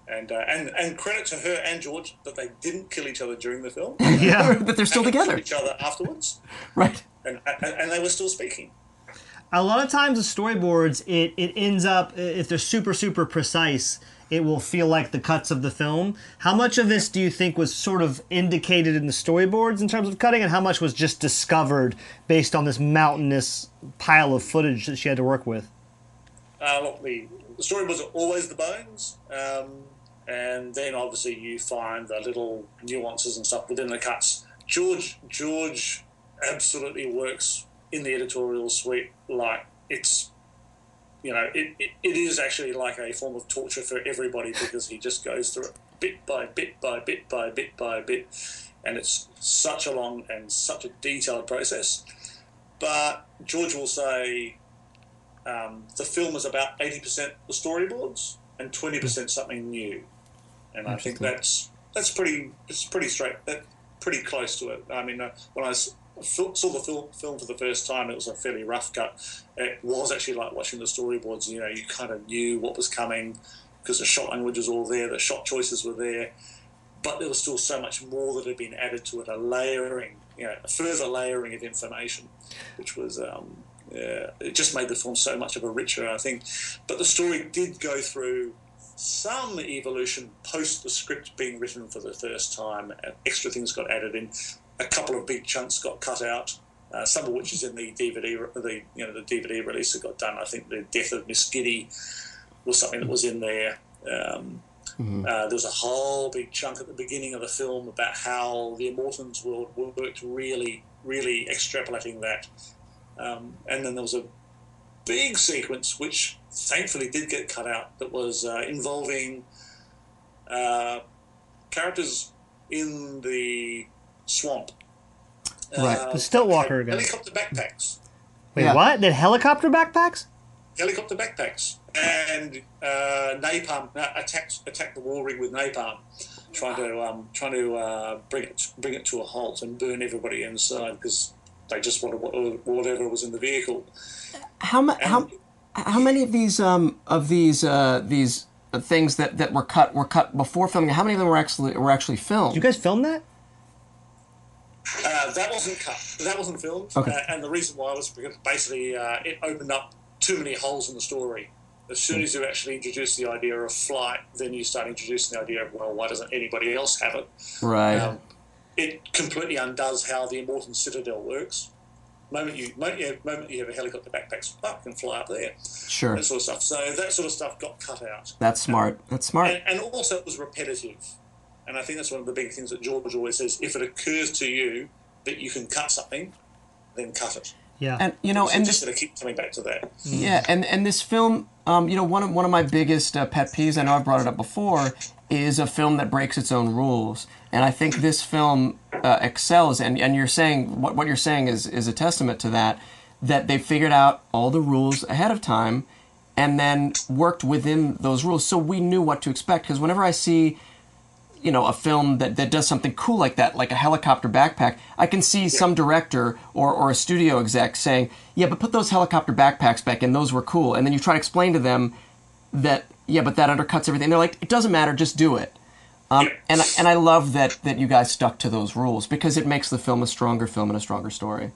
And, uh, and and credit to her and George that they didn't kill each other during the film. [LAUGHS] yeah. [LAUGHS] that they're still They together, each other afterwards, [LAUGHS] right? And, and, and they were still speaking. A lot of times, the storyboards it it ends up if they're super super precise. It will feel like the cuts of the film. How much of this do you think was sort of indicated in the storyboards in terms of cutting, and how much was just discovered based on this mountainous pile of footage that she had to work with? Uh, look, the, the story was always the bones, um, and then obviously you find the little nuances and stuff within the cuts. George George absolutely works in the editorial suite. Like it's you know it, it, it is actually like a form of torture for everybody because he just goes through it bit by bit by bit by bit by bit. And it's such a long and such a detailed process. But george will say um, the film is about 80% the storyboards and 20% something new. And i think that's that's pretty it's pretty straight that pretty close to it. I mean uh, when i s- fil- saw the film, film for the first time it was a fairly rough cut it was actually like watching the storyboards you know you kind of knew what was coming because the shot language was all there the shot choices were there but there was still so much more that had been added to it a layering you know, a further layering of information, which was um, yeah, it just made the film so much of a richer, I think. But the story did go through some evolution post the script being written for the first time. Extra things got added in. A couple of big chunks got cut out. Uh, some of which is in the DVD, the you know the DVD release that got done. I think the death of Miss Giddy was something that was in there. Um, mm-hmm. uh, there was a whole big chunk at the beginning of the film about how the Immortans world worked, really, really extrapolating that. Um, and then there was a big sequence, which thankfully did get cut out, that was uh, involving uh, characters in the swamp. Right. Uh, the Stiltwalker again. Helicopter backpacks. Wait, yeah. what? Did helicopter backpacks? Helicopter backpacks. And uh, napalm uh, attacked attacked the war rig with napalm, trying to um, trying to uh, bring it bring it to a halt and burn everybody inside because they just wanted whatever was in the vehicle. How ma- how how many of these um, of these uh, these things that, that were cut were cut before filming? How many of them were actually were actually filmed? Did you guys film that? Uh, that wasn't cut. That wasn't filmed. Okay. Uh, and the reason why was because basically uh, it opened up too many holes in the story. As soon as you actually introduce the idea of flight, then you start introducing the idea of well, why doesn't anybody else have it? Right. Um, it completely undoes how the Immortan Citadel works. Moment you, moment you, have, moment you have a helicopter backpack, up and fly up there. Sure. That sort of stuff. So that sort of stuff got cut out. That's smart. That's smart. And, and also, it was repetitive. And I think that's one of the big things that George always says: if it occurs to you that you can cut something, then cut it. Yeah. And you know, so and just this, going to keep coming back to that. yeah, and and this film, um, you know, one of one of my biggest uh, pet peeves, I know I've brought it up before, is a film that breaks its own rules. And I think this film uh, excels. And, and you're saying what what you're saying is is a testament to that. That they figured out all the rules ahead of time, and then worked within those rules, so we knew what to expect. Because whenever I see you know a film that, that does something cool like that like a helicopter backpack i can see yeah. some director or, or a studio exec saying yeah but put those helicopter backpacks back in. Those were cool. And then you try to explain to them that yeah but that undercuts everything. They're like it doesn't matter. Just do it. Um, and, and i love that that you guys stuck to those rules because it makes the film a stronger film and a stronger story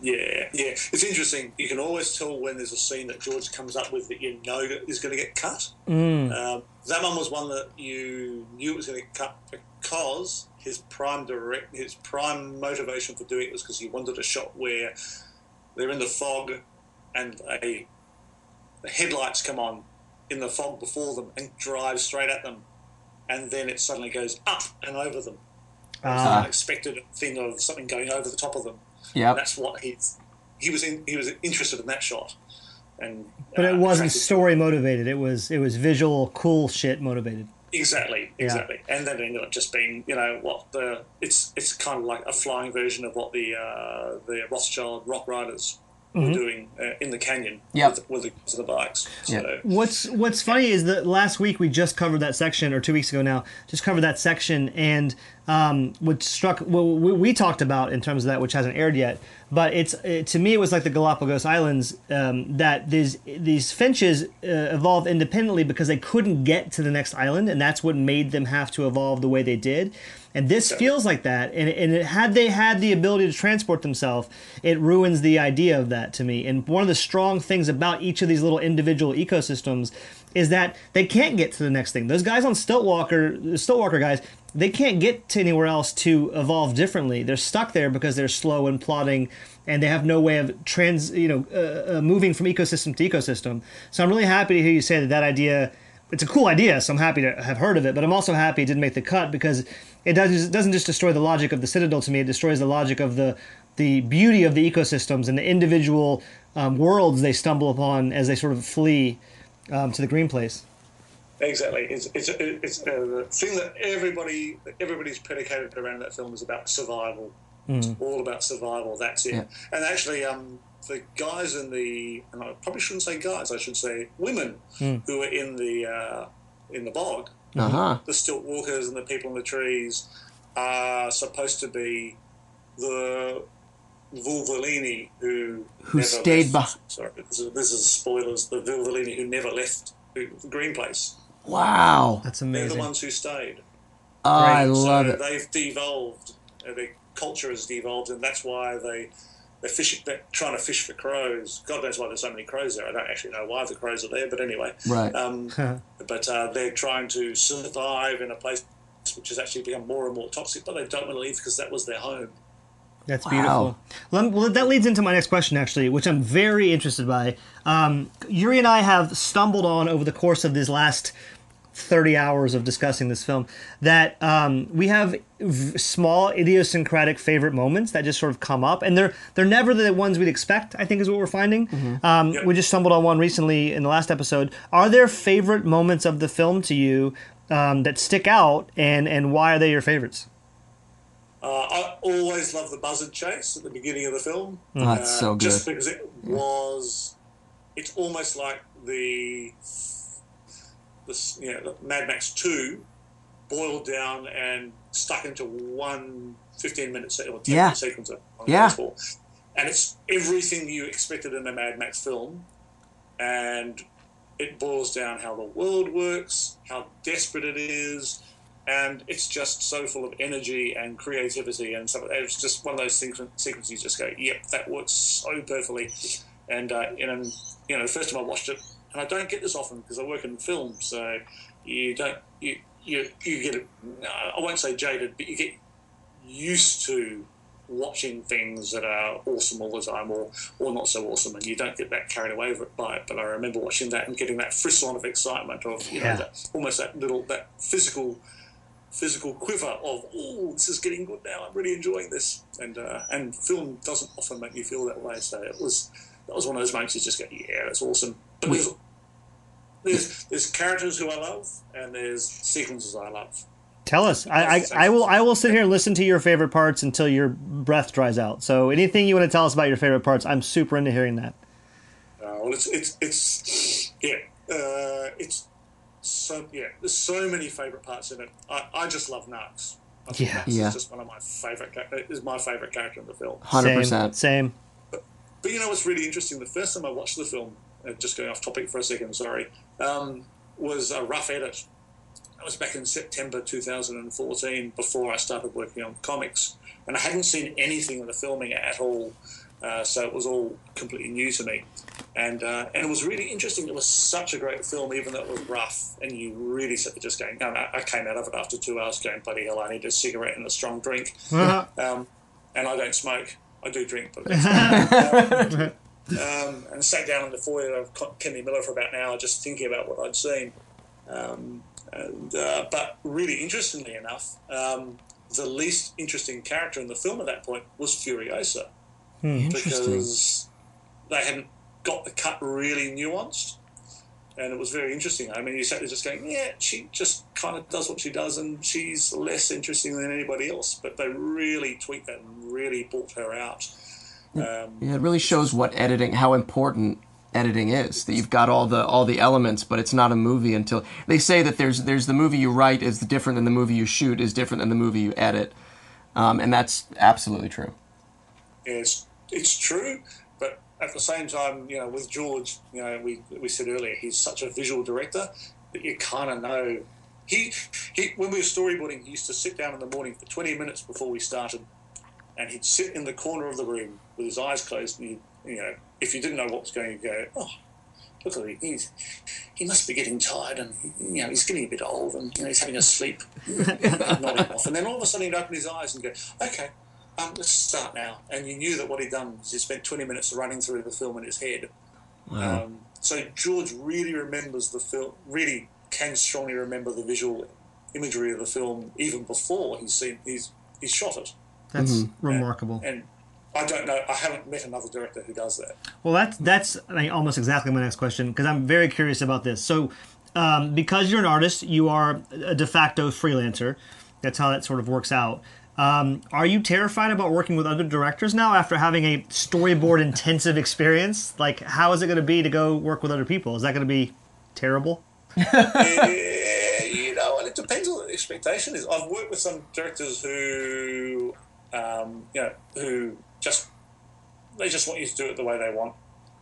yeah, yeah. It's interesting. You can always tell when there's a scene that George comes up with that you know is going to get cut. Mm. Um, that one was one that you knew it was going to get cut because his prime direct, his prime motivation for doing it was because he wanted a shot where they're in the fog and a the headlights come on in the fog before them and drive straight at them, and then it suddenly goes up and over them. Uh. It's an Ah. unexpected thing of something going over the top of them. Yeah That's what he's he was in, he was interested in that shot, and But uh, it wasn't story motivated. It was it was visual cool shit motivated. Exactly, exactly, and then it ended up just being you know what the it's it's kind of like a flying version of what the uh, the Rothschild Rock Riders were doing uh, in the canyon Yep. with, with, the, with the bikes. So, Yep. What's What's funny is that last week we just covered that section, or two weeks ago now, just covered that section, and um, what struck well, we, we talked about in terms of that, which hasn't aired yet. But it's it, to me, it was like the Galapagos Islands um, that these these finches uh, evolved independently because they couldn't get to the next island, and that's what made them have to evolve the way they did. And this feels like that. And, and it, had they had the ability to transport themselves, it ruins the idea of that to me. And one of the strong things about each of these little individual ecosystems is that they can't get to the next thing. Those guys on Stiltwalker, the Stiltwalker guys, they can't get to anywhere else to evolve differently. They're stuck there because they're slow and plodding, and they have no way of trans, you know, uh, uh, moving from ecosystem to ecosystem. So I'm really happy to hear you say that that idea. It's a cool idea, so I'm happy to have heard of it. But I'm also happy it didn't make the cut because it does doesn't just destroy the logic of the Citadel to me. It destroys the logic of the the beauty of the ecosystems and the individual um, worlds they stumble upon as they sort of flee um, to the green place. Exactly, it's it's it's uh, the thing that everybody everybody's predicated around that film is about survival. It's all about survival. That's it. Yeah. And actually, um, the guys in the and I probably shouldn't say guys. I should say women who are in the uh, in the bog. uh-huh the stilt walkers and the people in the trees are supposed to be the Vuvalini who Who never stayed left. beh- Sorry, this is, this is spoilers. The Vuvalini who never left the Green Place. Wow That's amazing. They're the ones who stayed. oh, i Right. love so it they've devolved. Uh, they, culture has devolved, and that's why they they're fishing, they're trying to fish for crows. God knows why there's so many crows there. I don't actually know why the crows are there, but anyway. Right. Um, [LAUGHS] but uh, they're trying to survive in a place which has actually become more and more toxic, but they don't want to leave because that was their home. That's Wow. beautiful. Well, well, that leads into my next question, actually, which I'm very interested by. Um, Yuri and I have stumbled on over the course of these last 30 hours of discussing this film that um, we have v- small idiosyncratic favorite moments that just sort of come up and they're they're never the ones we'd expect i think is what we're finding um, Yep. we just stumbled on one recently in the last episode are there favorite moments of the film to you um, that stick out and and why are they your favorites Uh, I always love the buzzard chase at the beginning of the film. Oh, that's Uh, so good. Just because it was, it's almost like the, this, you know, Mad Max 2 boiled down and stuck into one 15 minute se- or 10 Yeah. minute sequence. Yeah. And it's everything you expected in a Mad Max film. And it boils down how the world works, how desperate it is, and it's just so full of energy and creativity and stuff. It's just one of those sequen- sequences you just go, "Yep, that works so perfectly." And uh, know, you know, the first time I watched it, and I don't get this often because I work in film, so you don't you you you get it. I won't say jaded, but you get used to watching things that are awesome all the time or, or not so awesome and you don't get that carried away by it but I remember watching that and getting that frisson of excitement of you know Yeah. that, almost that little that physical physical quiver of oh this is getting good now I'm really enjoying this and uh, and film doesn't often make you feel that way so it was that was one of those moments you just go yeah that's awesome but there's there's, there's characters who I love and there's sequences I love Tell us. I, I, I will. I will sit here and listen to your favorite parts until your breath dries out. So anything you want to tell us about your favorite parts, I'm super into hearing that. Uh, well, it's it's it's yeah, uh, it's so yeah. There's so many favorite parts in it. I, I just love Nux. I think Yeah. Nux Yeah. is just one of my favorite. Is my favorite character in the film. Hundred percent. Same. But you know what's really interesting? The first time I watched the film, uh, just going off topic for a second, sorry, um, was a rough edit. That was back in September 2014, before I started working on comics, and I hadn't seen anything of the filming at all. Uh, so it was all completely new to me, and uh, and it was really interesting. It was such a great film, even though it was rough, and you really sat there just going. No, no, I came out of it after two hours, going bloody hell, I need a cigarette and a strong drink. Um, and I don't smoke. I do drink, but [LAUGHS] [LAUGHS] um, and sat down in the foyer of Kennedy Miller for about an hour, just thinking about what I'd seen. Um, and, uh, but really interestingly enough, um, the least interesting character in the film at that point was Furiosa Interesting. because they hadn't got the cut really nuanced. And it was very interesting. I mean, you sat there just going, yeah, she just kind of does what she does, and she's less interesting than anybody else. But they really tweaked that and really brought her out. Um, Yeah, it really shows what editing, how important editing is. That you've got all the all the elements, but it's not a movie until they say that there's there's the movie you write is different than the movie you shoot is different than the movie you edit, um, and that's absolutely true. it's it's true, but at the same time, you know, with George, you know, we we said earlier, he's such a visual director that you kind of know. He, he when we were storyboarding, he used to sit down in the morning for twenty minutes before we started, and he'd sit in the corner of the room with his eyes closed, and you know, if you didn't know what was going to go, oh. Look at him. He's, he must be getting tired, and you know he's getting a bit old, and you know he's having a sleep, [LAUGHS] nodding off. And then all of a sudden he'd open his eyes and go, "Okay, um, let's start now. And you knew that what he'd done was he spent 20 minutes running through the film in his head. Um, so George really remembers the film, really can strongly remember the visual imagery of the film even before he's seen he's he's shot it. That's remarkable. And I don't know, I haven't met another director who does that. Well, that's that's I mean, almost exactly my next question because I'm very curious about this. So, um, because you're an artist, you are a de facto freelancer. That's how that sort of works out. Um, are you terrified about working with other directors now after having a storyboard intensive experience? Like, how is it going to be to go work with other people? Is that going to be terrible? [LAUGHS] Yeah, you know, and it depends on what the expectation is. I've worked with some directors who, um, you know, who just they just want you to do it the way they want.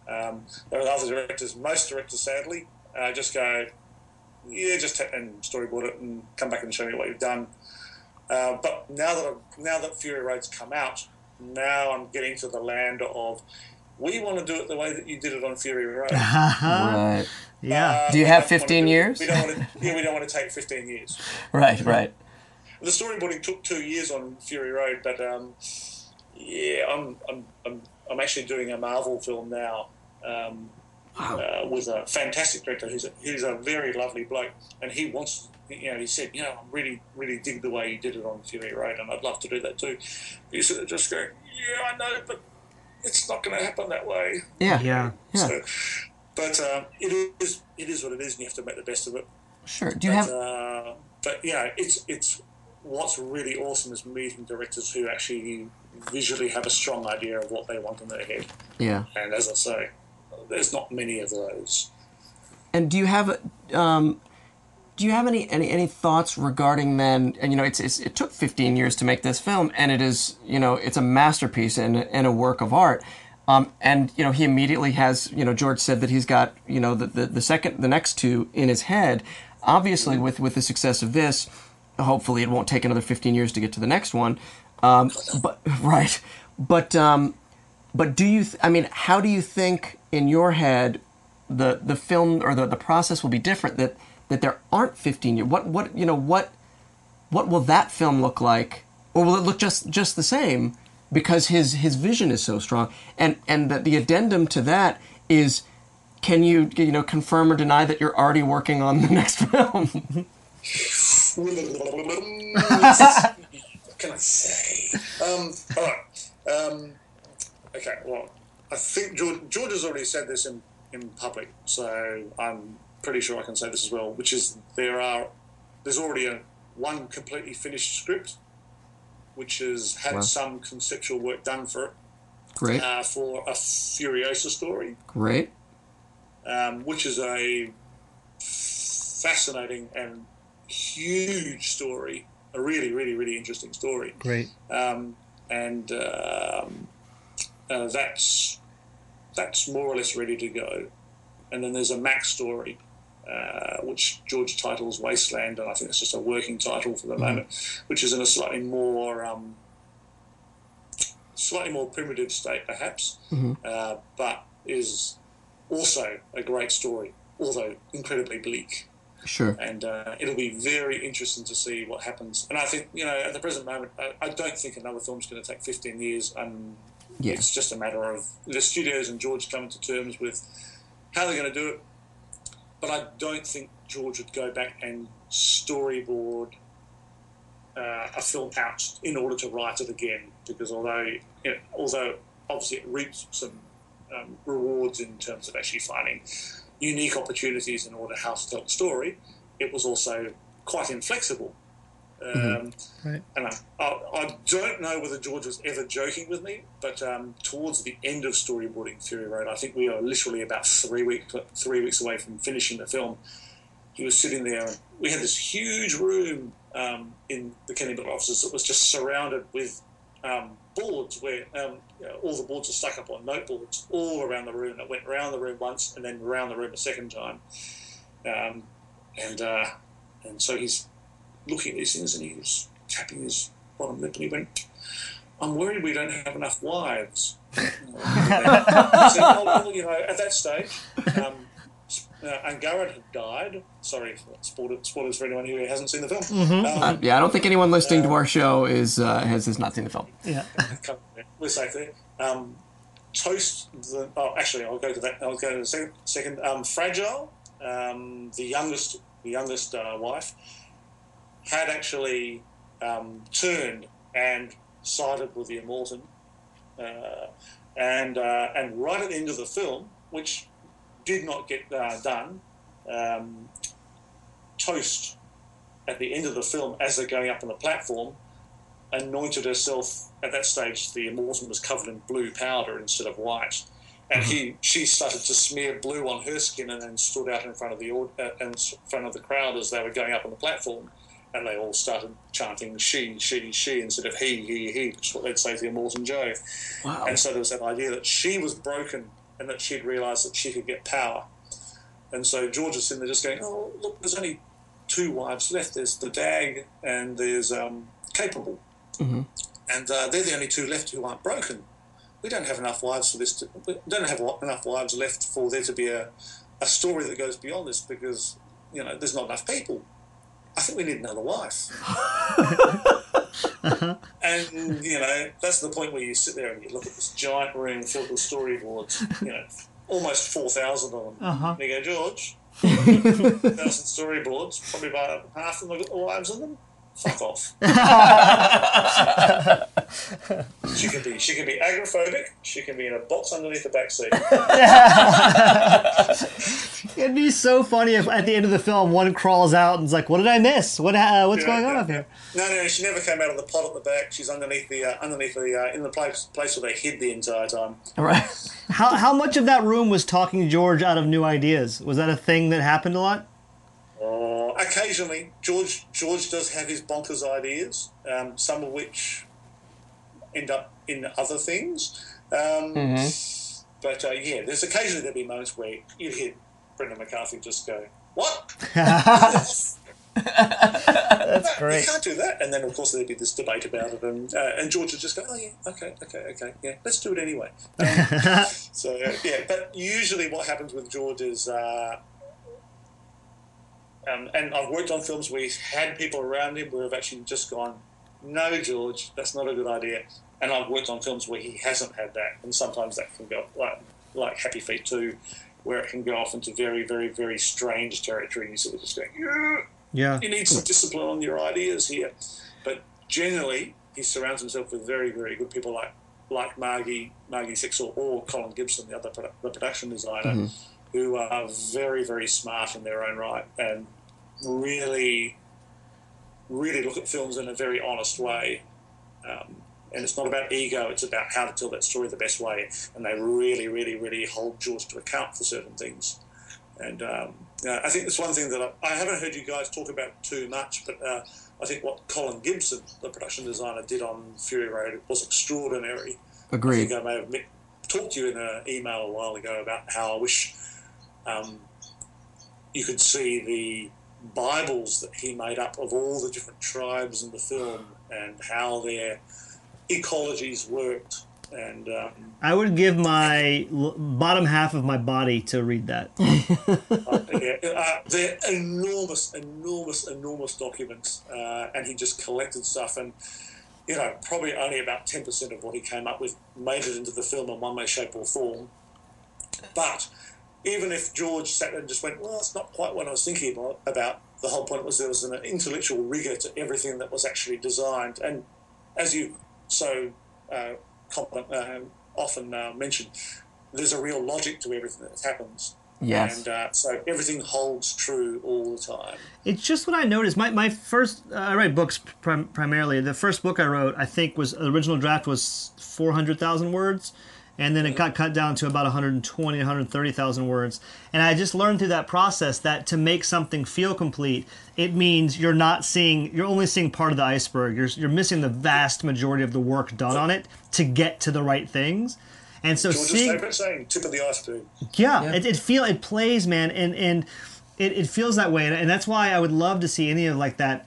Um, there are other directors, most directors, sadly, uh, just go, yeah, just take and storyboard it and come back and show me what you've done. Uh, but now that I've, now that Fury Road's come out, now I'm getting to the land of we want to do it the way that you did it on Fury Road. [LAUGHS] Right. Yeah. Uh, Do you have don't 15 do- years? We don't want to. Yeah, we don't want to take 15 years. [LAUGHS] Right. Right. The storyboarding took two years on Fury Road, but um, yeah, I'm, I'm, I'm, I'm actually doing a Marvel film now um, uh, with a fantastic director. who's a, he's a very lovely bloke, and he wants. You know, he said, you know, I really, really dig the way you did it on Fury Road, and I'd love to do that too. He's sort of just going, yeah, I know, but it's not going to happen that way. Yeah. Yeah. Yeah. So, but um, it is, it is what it is, and you have to make the best of it. Sure. Do you But, have? uh, but yeah, it's it's what's really awesome is meeting directors who actually visually have a strong idea of what they want in their head. Yeah. And as I say, there's not many of those. And do you have um, do you have any, any any thoughts regarding then? And you know, it's, it's it took 15 years to make this film, and it is you know it's a masterpiece and, and a work of art. Um, and you know, he immediately has you know George said that he's got you know the, the, the second the next two in his head. Obviously, with with the success of this, hopefully it won't take another 15 years to get to the next one. Um, but [LAUGHS] right, but um, but do you? Th- I mean, how do you think in your head the the film or the, the process will be different? That that there aren't 15 years. What what you know what what will that film look like, or will it look just just the same? Because his his vision is so strong, and and the, the addendum to that is, can you you know confirm or deny that you're already working on the [LAUGHS] next film? [LAUGHS] what can I say? Um, all right. Um, okay. Well, I think George, George has already said this in, in public, so I'm pretty sure I can say this as well. Which is there are there's already a one completely finished script, which has had Wow. some conceptual work done for it Great, uh, for a Furiosa story, great, um, which is a fascinating and huge story. A really, really, really interesting story Great. um, and um, uh, that's that's more or less ready to go. And then there's a Max story, uh, which George titles Wasteland, and I think it's just a working title for the moment, which is in a slightly more um, slightly more primitive state, perhaps, uh, but is also a great story, although incredibly bleak sure, and uh, it'll be very interesting to see what happens. And I think you know at the present moment, I, I don't think another film's going to take 15 years. And Yeah. it's just a matter of the studios and George coming to terms with how they're going to do it. But I don't think George would go back and storyboard uh, a film out in order to write it again, because although you know, although obviously it reaps some um, rewards in terms of actually finding unique opportunities in order how to tell the story, it was also quite inflexible. Um, Right. And I, I, I don't know whether George was ever joking with me, but um, towards the end of storyboarding Fury Road, I think we are literally about three weeks three weeks away from finishing the film. He was sitting there, and we had this huge room um, in the Kennebec offices that was just surrounded with um, boards where um, you know, all the boards are stuck up on noteboards all around the room. It went around the room once and then around the room a second time. Um, and uh, and so he's looking at these things and he was tapping his bottom lip and he went, I'm worried we don't have enough wives. [LAUGHS] Oh, well, you know, at that stage, um, uh, Angharad had died. Sorry, spoilers, spoilers for anyone who hasn't seen the film. Um, Uh, yeah, I don't think anyone listening to our show is uh, has has not seen the film. Yeah. [LAUGHS] we're safe there. Um, Toast, the, oh, actually, I'll go to that. I'll go to the second. second um, Fragile, um, the youngest, the youngest uh, wife, had actually um, turned and sided with the Immortan, uh, and uh, and right at the end of the film, which did not get uh, done, um, Toast at the end of the film, as they're going up on the platform, anointed herself at that stage the Immortan was covered in blue powder instead of white. And he she started to smear blue on her skin and then stood out in front of the uh, in front of the crowd as they were going up on the platform. And they all started chanting she she she instead of he he he which is what they'd say to the Immortan Joe. Wow. and so there was that idea that she was broken and that she'd realised that she could get power and so George was sitting there just going, oh, look, there's only two wives left. There's the Dag and there's um, Capable, and uh, they're the only two left who aren't broken. We don't have enough wives for this. To, we don't have enough wives left for there to be a, a story that goes beyond this because you know there's not enough people. I think we need another wife. [LAUGHS] [LAUGHS] and you know that's the point where you sit there and you look at this giant room filled with storyboards. You know, almost four thousand of them. Uh-huh. And you go, George, [LAUGHS] thousand storyboards, probably about half of them have got the wives in them. Fuck off. [LAUGHS] she can be she can be agoraphobic. She can be in a box underneath the back seat. [LAUGHS] It'd be so funny if at the end of the film one crawls out and is like, "What did I miss? What? Uh, what's Yeah, going on yeah, up here?" No, no, she never came out of the pot at the back. She's underneath the uh, underneath the uh, in the place place where they hid the entire time. Right. [LAUGHS] How how much of that room was talking George out of new ideas? Was that a thing that happened a lot? Uh, occasionally, George George does have his bonkers ideas, um, some of which end up in other things. Um, But uh, yeah, there's occasionally there'll be moments where you hear Brendan McCarthy just go, "What? [LAUGHS] That's You great. can't do that." And then of course there'd be this debate about it, and uh, and George would just go, "Oh yeah, okay, okay, okay, yeah, let's do it anyway." Um, [LAUGHS] so uh, yeah, but usually what happens with George is. Uh, um, and I've worked on films where he's had people around him who have actually just gone, "No, George, that's not a good idea." And I've worked on films where he hasn't had that, and sometimes that can go like like Happy Feet Two, where it can go off into very, very, very strange territory. You sort of just go, "Yeah, Yeah. you need some discipline on your ideas here." But generally, he surrounds himself with very, very good people like like Margie Margie Sixel or Colin Gibson, the other produ- the production designer, who are very, very smart in their own right and really, really look at films in a very honest way. Um, and it's not about ego; it's about how to tell that story the best way. And they really, really, really hold George to account for certain things. And um, I think that's one thing that I, I haven't heard you guys talk about too much, but uh, I think what Colin Gibson, the production designer, did on Fury Road was extraordinary. I Agreed. think I may have talked to you in an email a while ago about how I wish um, you could see the Bibles that he made up of all the different tribes in the film and how their ecologies worked. And um, I would give my bottom half of my body to read that. [LAUGHS] yeah, uh, they're enormous, enormous, enormous documents, uh, and he just collected stuff. And you know, probably only about ten percent of what he came up with made it into the film in one way, shape, or form. But even if George sat there and just went, "Well, it's not quite what I was thinking about," about the whole point was there was an intellectual rigor to everything that was actually designed, and as you so uh, uh, often uh, mention, there's a real logic to everything that happens. Yes. And uh, so everything holds true all the time. It's just what I noticed. My my first uh, I write books prim- primarily. The first book I wrote, I think, was the original draft was four hundred thousand words, and then it got cut down to about 120, 130,000 words. And I just learned through that process that to make something feel complete, it means you're not seeing, you're only seeing part of the iceberg. You're you're missing the vast majority of the work done on it to get to the right things. And so George's seeing favourite saying, tip of the iceberg. yeah, It, it feel it plays, man, and and it, it feels that way, and, and that's why I would love to see any of like that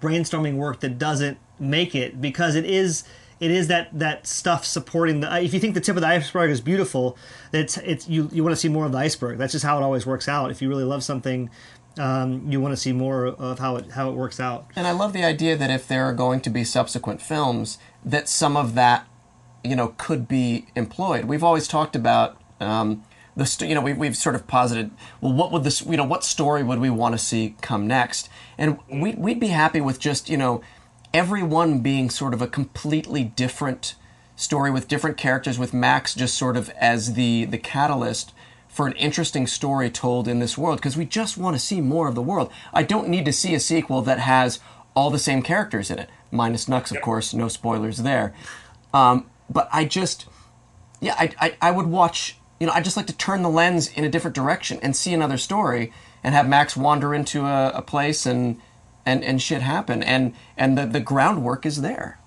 brainstorming work that doesn't make it because it is it is that that stuff supporting the. If you think the tip of the iceberg is beautiful, it's it's you you want to see more of the iceberg. That's just how it always works out. If you really love something, um, you want to see more of how it how it works out. And I love the idea that if there are going to be subsequent films, that some of that, you know, could be employed. We've always talked about um, the, st- you know, we've, we've sort of posited, well, what would this, you know, what story would we want to see come next? And we, we'd be happy with just, you know, everyone being sort of a completely different story with different characters, with Max just sort of as the the catalyst for an interesting story told in this world because we just want to see more of the world. I don't need to see a sequel that has all the same characters in it, minus Nux, of course. No spoilers there. Um, but I just, yeah, I, I, I would watch. You know, I just like to turn the lens in a different direction and see another story and have Max wander into a, a place and and and shit happen and and the the groundwork is there.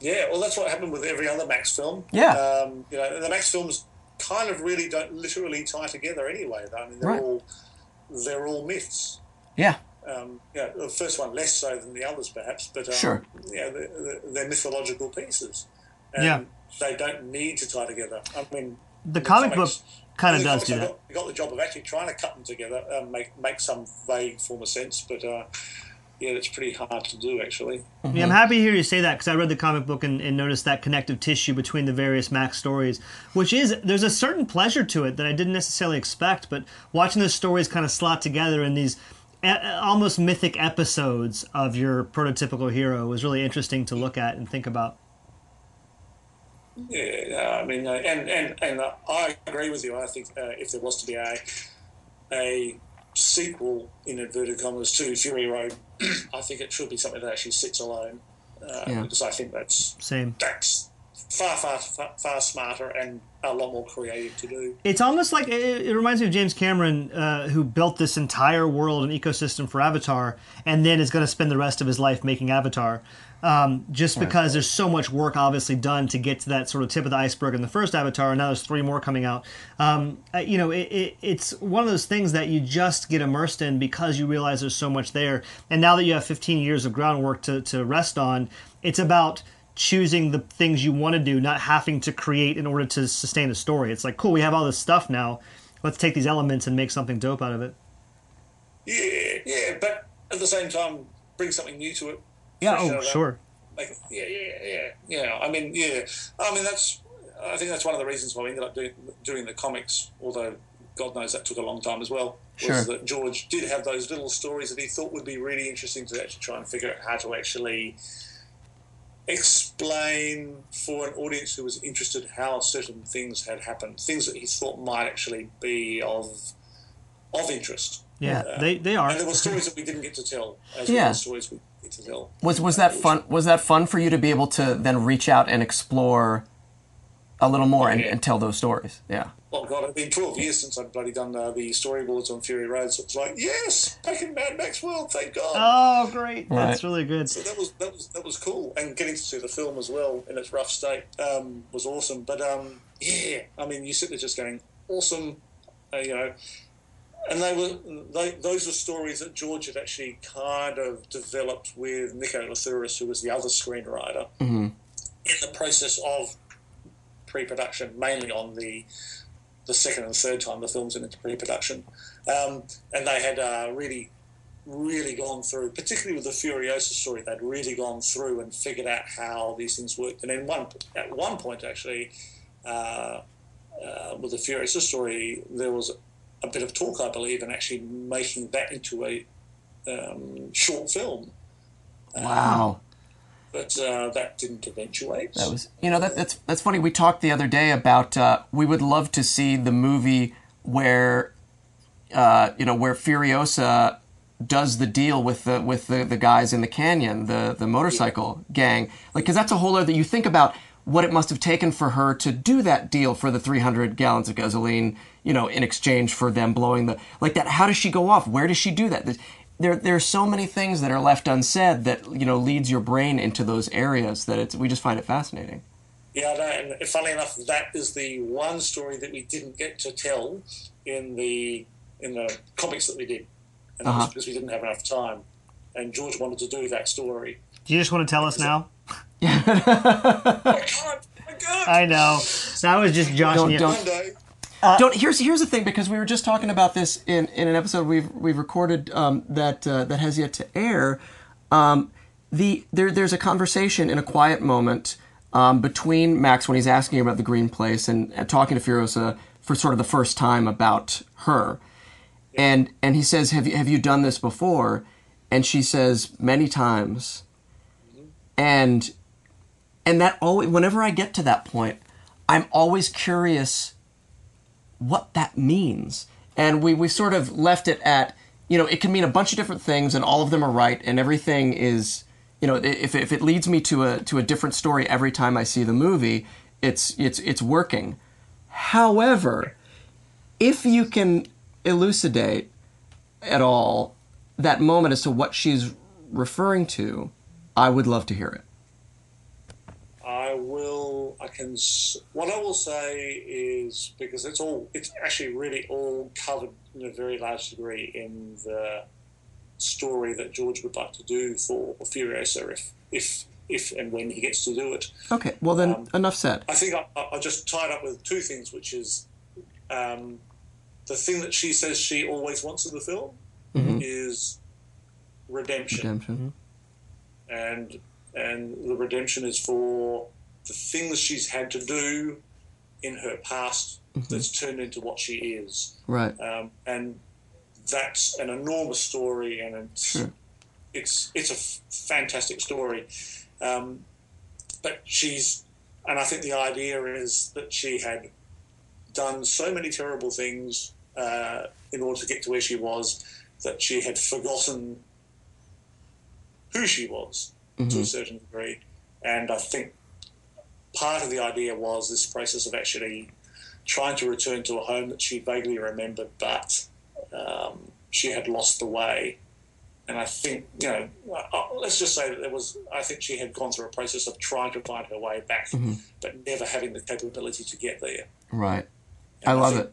Yeah, well, that's what happened with every other Max film. Yeah. Um, you know, the Max films kind of really don't literally tie together anyway. though. I mean, they're Right. all they're all myths. Yeah. Um, yeah, the first one less so than the others, perhaps, but um, Sure. yeah, they're, they're mythological pieces, and Yeah. they don't need to tie together. I mean, The comic book kind of does comics do that. Got, got the job of actually trying to cut them together, and make make some vague form of sense, but uh, yeah, it's pretty hard to do actually. Yeah, I'm happy to hear you say that because I read the comic book and, and noticed that connective tissue between the various Max stories, which is there's a certain pleasure to it that I didn't necessarily expect. But watching the stories kind of slot together in these a- almost mythic episodes of your prototypical hero was really interesting to look at and think about. Yeah, I mean, uh, and and and uh, I agree with you. I think uh, if there was to be a a sequel in inverted commas to Fury Road, [CLEARS THROAT] I think it should be something that actually sits alone, uh, Yeah. because I think that's Same. that's far far far, far smarter and a lot more creative to do. It's almost like it, it reminds me of James Cameron, uh, who built this entire world and ecosystem for Avatar, and then is going to spend the rest of his life making Avatar. Um, just because there's so much work obviously done to get to that sort of tip of the iceberg in the first Avatar, and now there's three more coming out. Um, uh, you know, it, it, it's one of those things that you just get immersed in because you realize there's so much there. And now that you have 15 years of groundwork to, to rest on, it's about choosing the things you want to do, not having to create in order to sustain a story. It's like, cool, we have all this stuff now. Let's take these elements and make something dope out of it. Yeah, yeah, but at the same time, bring something new to it. Yeah, oh, that. sure. Like, yeah, yeah, yeah, yeah. I mean, yeah. I mean, that's. I think that's one of the reasons why we ended up doing doing the comics. Although God knows that took a long time as well. Was Sure. that George did have those little stories that he thought would be really interesting to actually try and figure out how to actually explain for an audience who was interested how certain things had happened, things that he thought might actually be of of interest. Yeah, Uh, they, they are. And there were stories that we didn't get to tell, as Yeah. well as stories we get to. Was was that fun? Was that fun for you to be able to then reach out and explore a little more and, Yeah. and tell those stories? Yeah. Oh God, it's been 12 years since I've bloody done uh, the storyboards on Fury Road, so it's like, yes, back in Mad Max world, thank God. Oh, great. That's really good. so that was that was that was cool, and getting to see the film as well in its rough state um, was awesome. But um, yeah, I mean, you sit there just going, awesome, uh, you know. And they were they, those were stories that George had actually kind of developed with Nico Lathouris, who was the other screenwriter, in the process of pre-production, mainly on the the second and third time the films went into pre-production, um, and they had uh, really, really gone through, particularly with the Furiosa story, they'd really gone through and figured out how these things worked. And then one at one point, actually, uh, uh, with the Furiosa story, there was a bit of talk, I believe, and actually making that into a um, short film, Wow. but uh, that didn't eventuate. That was, you know, that, that's that's funny. We talked the other day about uh, we would love to see the movie where, uh, you know, where Furiosa does the deal with the with the, the guys in the canyon, the the motorcycle gang, like because that's a whole other. You think about what it must have taken for her to do that deal for the 300 gallons of gasoline, you know, in exchange for them blowing the like that. How does she go off? Where does she do that? There, there are so many things that are left unsaid that you know leads your brain into those areas that it's we just find it fascinating. Yeah, I know, and funnily enough, that is the one story that we didn't get to tell in the in the comics that we did, and that was Uh-huh. because we didn't have enough time. And George wanted to do that story. Do you just want to tell us now? I can't. I can't. I know. That was just Josh. Don't- and don't- One day. Don't here's here's the thing because we were just talking about this in, in an episode we've we've recorded um, that uh, that has yet to air. Um, the there there's a conversation in a quiet moment um, between Max when he's asking about the Green Place and, and talking to Furiosa for sort of the first time about her, and and he says, "Have you have you done this before?" And she says, "Many times," and and that always whenever I get to that point, I'm always curious what that means. And we, we sort of left it at, you know, it can mean a bunch of different things and all of them are right and everything is, you know, if, if it leads me to a, to a different story every time I see the movie, it's, it's, it's working. However, if you can elucidate at all that moment as to what she's referring to, I would love to hear it. I will. I can. What I will say is because it's all. It's actually really all covered in a very large degree in the story that George would like to do for Furiosa if if if and when he gets to do it. Okay, well then, um, enough said. I think I, I I just tied up with two things, which is um, the thing that she says she always wants in the film mm-hmm. is redemption, Redemption. Mm-hmm. And and the redemption is for the things she's had to do in her past that's turned into what she is, Right. um, and that's an enormous story, and it's Sure. it's it's a f- fantastic story. Um, but she's, and I think the idea is that she had done so many terrible things uh, in order to get to where she was that she had forgotten who she was to a certain degree. And I think part of the idea was this process of actually trying to return to a home that she vaguely remembered, but um, she had lost the way. And I think, you know, uh, let's just say that there was, I think she had gone through a process of trying to find her way back, but never having the capability to get there. Right. I love think it.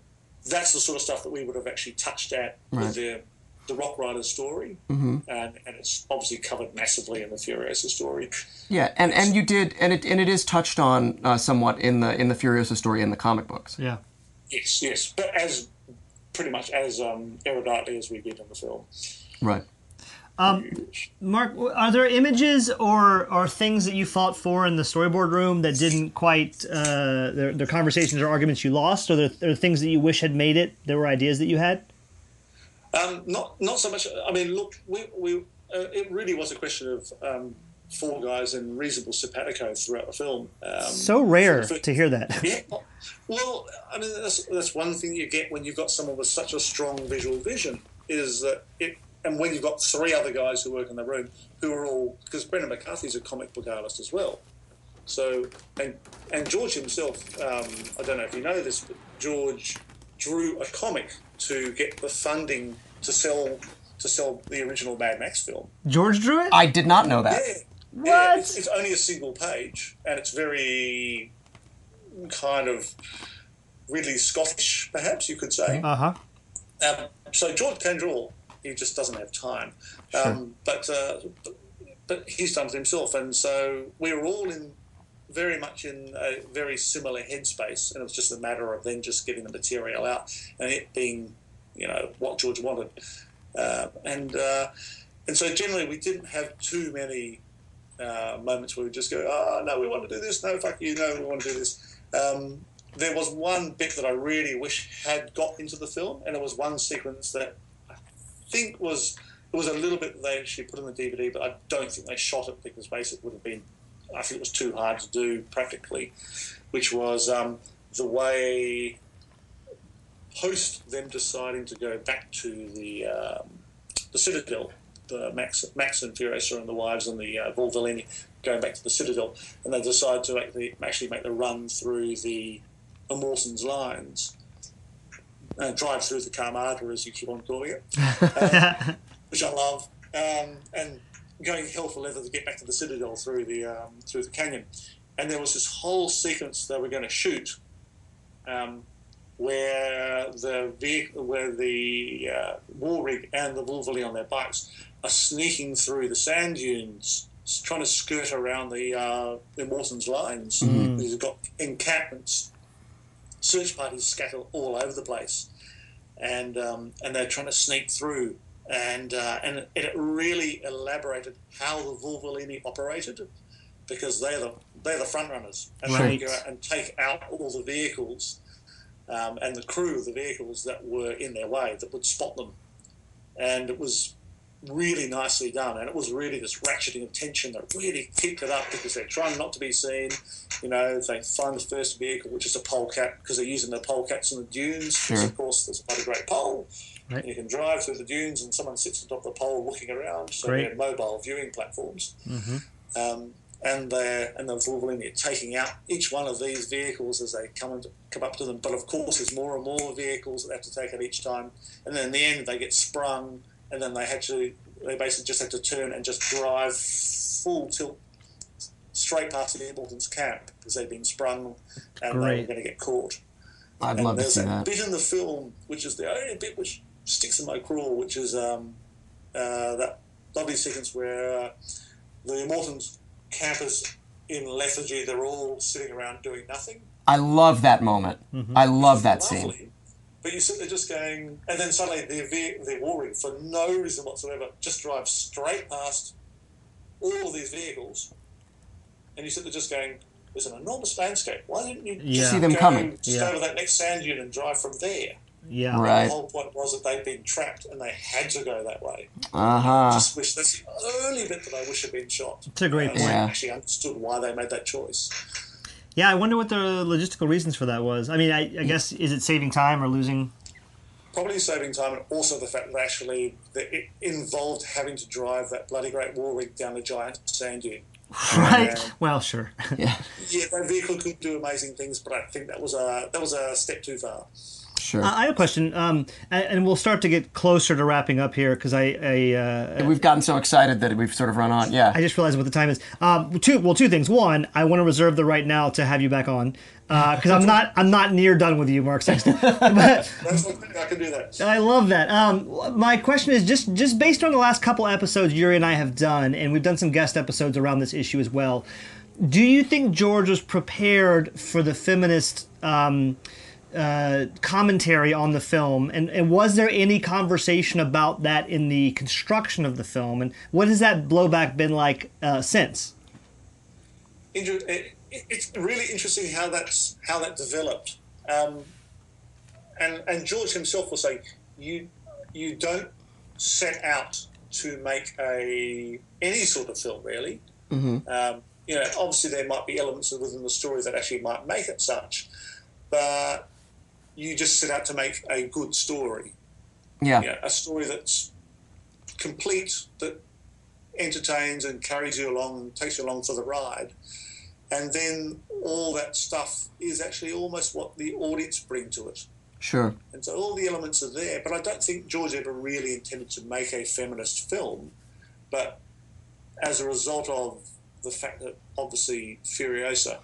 That's the sort of stuff that we would have actually touched at Right. with the, the Rock Rider story. Mm-hmm. And, and it's obviously covered massively in the Furiosa story. Yeah, and, and you did, and it and it is touched on uh, somewhat in the in the Furiosa story in the comic books. Yeah. Yes, yes. But as pretty much as um, eruditely as we did in the film. Right. Mark, are there images or or things that you fought for in the storyboard room that didn't quite uh, their, their conversations or arguments you lost, or there, there are things that you wish had made it? There were ideas that you had. Um, not not so much. I mean, look, we, we uh, it really was a question of um, four guys in reasonable simpatico throughout the film. Um, So rare for- to hear that. Yeah. Well, I mean, that's, that's one thing you get when you've got someone with such a strong visual vision is that it, and when you've got three other guys who work in the room who are all, because Brendan McCarthy's a comic book artist as well. So, and, and George himself, um, I don't know if you know this, but George drew a comic to get the funding to sell to sell the original Mad Max film. George drew it. I did not know that. Yeah. Yeah, it's, it's only a single page, and it's very kind of Ridley Scottish, perhaps you could say. Uh huh. Um, so George can draw, he just doesn't have time. Um, but, uh, but but he's done it himself, and so we were all in very much in a very similar headspace, and it was just a matter of then just getting the material out and it being, you know, what George wanted, uh, and uh, and so generally we didn't have too many uh, moments where we just go, oh no, we want to do this, no, fuck you, no, we want to do this. Um, there was one bit that I really wish had got into the film, and it was one sequence that I think was it was a little bit they actually put in the DVD, but I don't think they shot it because basically it would have been I think it was too hard to do practically, which was um, the way post them deciding to go back to the um, the Citadel, the Max, Max and Furiosa and the wives and the uh, Vuvalini going back to the Citadel, and they decide to actually, actually make the run through the Immortans lines. And drive through the Karmada, as you keep on calling it, [LAUGHS] um, which I love, um, and going hell for leather to get back to the Citadel through the um, through the canyon. And there was this whole sequence they were going to shoot, um, where the vehicle, where the uh, war rig and the Vuvalini on their bikes are sneaking through the sand dunes, trying to skirt around the uh, the Morton's lines. You've got encampments, search parties scattered all over the place, and um, and they're trying to sneak through. And uh, and it, really elaborated how the Vuvalini operated, because they're the they're the front runners, and they go out and take out all the vehicles um, and the crew of the vehicles that were in their way that would spot them. And it was really nicely done. And it was really this ratcheting of tension that really kicked it up because they're trying not to be seen. You know, they find the first vehicle, which is a polecat, because they're using the polecats in the dunes. Because, of course, there's quite a great pole. Right. You can drive through the dunes and someone sits on top of the pole looking around. So Great. they're mobile viewing platforms. Um, and they're and the Vuvalini are taking out each one of these vehicles as they come into, come up to them. But of course, there's more and more vehicles that they have to take out each time. And then in the end, they get sprung, and then they had to they basically just had to turn and just drive full tilt straight past the Immortans camp because they'd been sprung and they were going to get caught. I'd And love to there's see that that. bit in the film, which is the only bit which sticks in my craw, which is um, uh, that lovely sequence where uh, the Immortans campers in lethargy, they're all sitting around doing nothing. I love that moment. I love that Lovely. scene. But you sit there just going, and then suddenly their, ve- their warring, for no reason whatsoever, just drives straight past all of these vehicles. And you sit there just going, there's an enormous landscape. Why didn't you Yeah. just See them go, coming. just Yeah. go to that next sand dune and drive from there? Yeah. Right. The whole point was that they'd been trapped and they had to go that way. Uh huh. Just wish that's the only bit that I wish had been shot. It's a great Uh, point. so I Yeah. actually understood why they made that choice. Yeah, I wonder what the logistical reasons for that was. I mean, I, I guess is it saving time or losing? Probably saving time, and also the fact that actually that it involved having to drive that bloody great war rig down a giant sand dune. [LAUGHS] Right. Yeah. Well, sure. Yeah. Yeah, that vehicle could do amazing things, but I think that was a that was a step too far. Sure. I have a question, um, and, and we'll start to get closer to wrapping up here because I, I, uh, We've gotten so excited that we've sort of run on. Yeah. I just realized what the time is. Um, two, well, two things. One, I want to reserve the right now to have you back on because I'm not, I'm not near done with you, Mark Sexton. [LAUGHS] but That's okay, I can do that. I love that. Um, my question is just, just based on the last couple episodes Yuri and I have done, and we've done some guest episodes around this issue as well. Do you think George was prepared for the feminist? Um, uh, commentary on the film, and, and was there any conversation about that in the construction of the film, and what has that blowback been like uh, since? Inter- it, it- it's really interesting how that's how that developed. Um, and and George himself will say you you don't set out to make a any sort of film really. Um, you know, obviously there might be elements within the story that actually might make it such, but you just set out to make a good story. Yeah. you know, a story that's complete, that entertains and carries you along and takes you along for the ride. And then all that stuff is actually almost what the audience bring to it. Sure. And so all the elements are there. But I don't think George ever really intended to make a feminist film. But as a result of the fact that obviously Furiosa,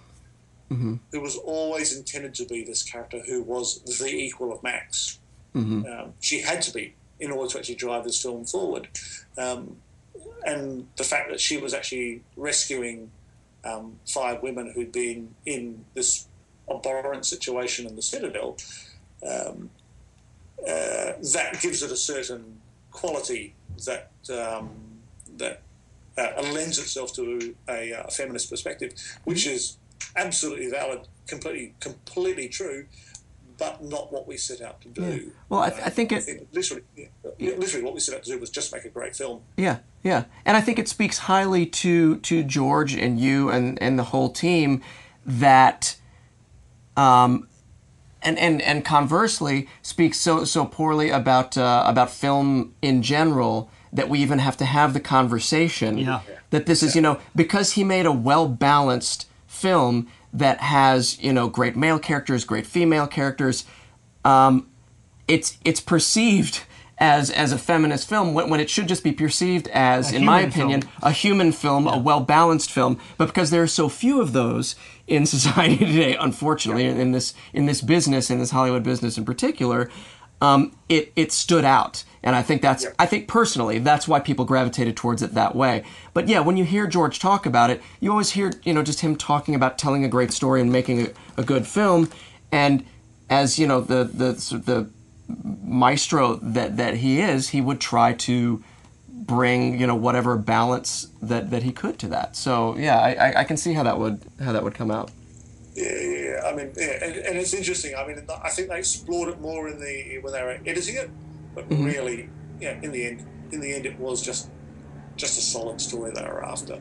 who was always intended to be this character who was the equal of Max, um, she had to be in order to actually drive this film forward. Um, and the fact that she was actually rescuing um, five women who'd been in this abhorrent situation in the Citadel, um, uh, that gives it a certain quality that um, that uh, lends itself to a, uh, feminist perspective, which is absolutely valid, completely completely true, but not what we set out to do. Well, I, th- I think it. literally, yeah, literally, what we set out to do was just make a great film. Yeah, yeah, and I think it speaks highly to to George and you and and the whole team that, um, and and and conversely speaks so so poorly about uh, about film in general that we even have to have the conversation. Yeah. That this is you know because he made a well balanced film that has you know great male characters, great female characters. Um, it's it's perceived as as a feminist film when, when it should just be perceived as, A in my opinion, film. a human film, a well balanced film. But because there are so few of those in [LAUGHS] society today, unfortunately, in this in this business, in this Hollywood business in particular, um, it it stood out. And I think that's I think personally that's why people gravitated towards it that way. But yeah, when you hear George talk about it, you always hear you know just him talking about telling a great story and making a, a good film. And as you know the the the maestro that that he is, he would try to bring you know whatever balance that that he could to that. So yeah, I, I, I can see how that would how that would come out. Yeah, yeah, yeah. I mean, yeah, and, and it's interesting. I mean, I think they explored it more in the when they were editing it, but really, yeah, in the end, in the end, it was just just a solid story they were after.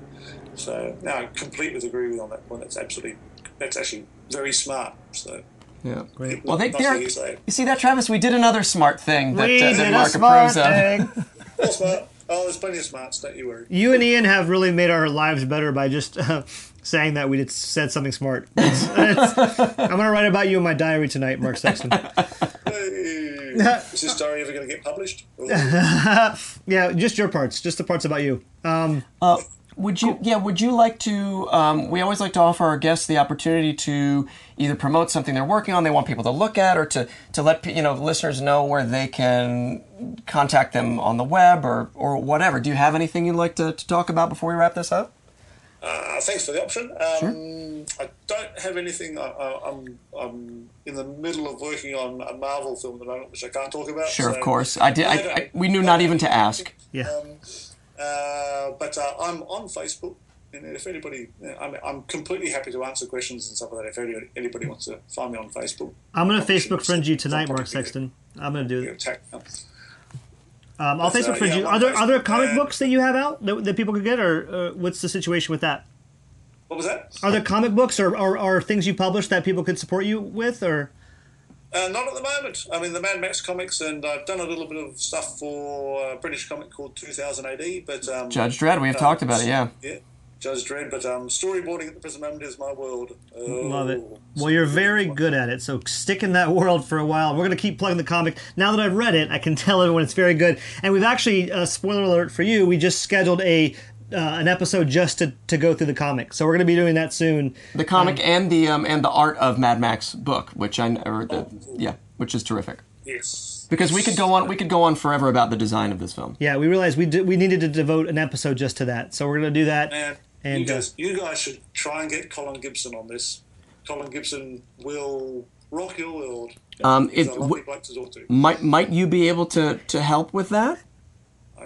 So, no, I completely agree with you on that point. That's absolutely, that's actually very smart. So, Yeah, Great. Well, they, Not so you say. You see that, Travis? We did another smart thing that, We uh, did that a Mark smart approves of. thing. [LAUGHS] all smart. Oh, there's plenty of smarts. Don't you worry. You and Ian have really made our lives better by just uh, saying that we did, said something smart. It's- it's- I'm going to write about you in my diary tonight, Mark Sexton. [LAUGHS] Hey, [LAUGHS] is this story ever going to get published? [LAUGHS] Yeah, just your parts, just the parts about you. Um, Would you? Yeah. Would you like to? Um, we always like to offer our guests the opportunity to either promote something they're working on, they want people to look at, or to to let you know listeners know where they can contact them on the web or, or whatever. Do you have anything you'd like to, to talk about before we wrap this up? Uh, thanks for the option. Um, I don't have anything. I, I, I'm I'm in the middle of working on a Marvel film at the moment, which I can't talk about. Sure, so- of course. I did. I, I, we knew not even to ask. Yeah. Um, uh, but uh, I'm on Facebook, and if anybody, I'm, I'm completely happy to answer questions and stuff like that. If anybody, anybody wants to find me on Facebook, I'm gonna Facebook friend you tonight, Mark Sexton. I'm gonna do you it. Tag- Um, I'll Facebook uh, friend yeah, you. I'm Are there are there Facebook, comic and- books that you have out that, that people could get, or uh, what's the situation with that? What was that? Are there comic books or, or, or things you publish that people could support you with, or Uh, not at the moment. I mean, the Mad Max comics, and I've done a little bit of stuff for a British comic called 2000 AD. But um, Judge Dredd, we have uh, talked about it, yeah. Yeah, Judge Dredd. But um, storyboarding at the present moment is my world. Oh, Love it. Well, you're very good at it, so stick in that world for a while. We're going to keep plugging the comic. Now that I've read it, I can [LAUGHS] tell everyone it's very good. And we've actually, uh, spoiler alert for you, we just scheduled a uh, an episode just to, to go through the comic. So we're going to be doing that soon. The comic and the um, and the art of Mad Max book, which I or the, yeah, which is terrific. Yes. Because we could go on we could go on forever about the design of this film. Yeah, we realized we did, we needed to devote an episode just to that. So we're going to do that. And, And, you uh, guys, you guys should try and get Colin Gibson on this. Colin Gibson will rock your world. Um, He's it- w- bloke to talk to. Might might you be able to to help with that?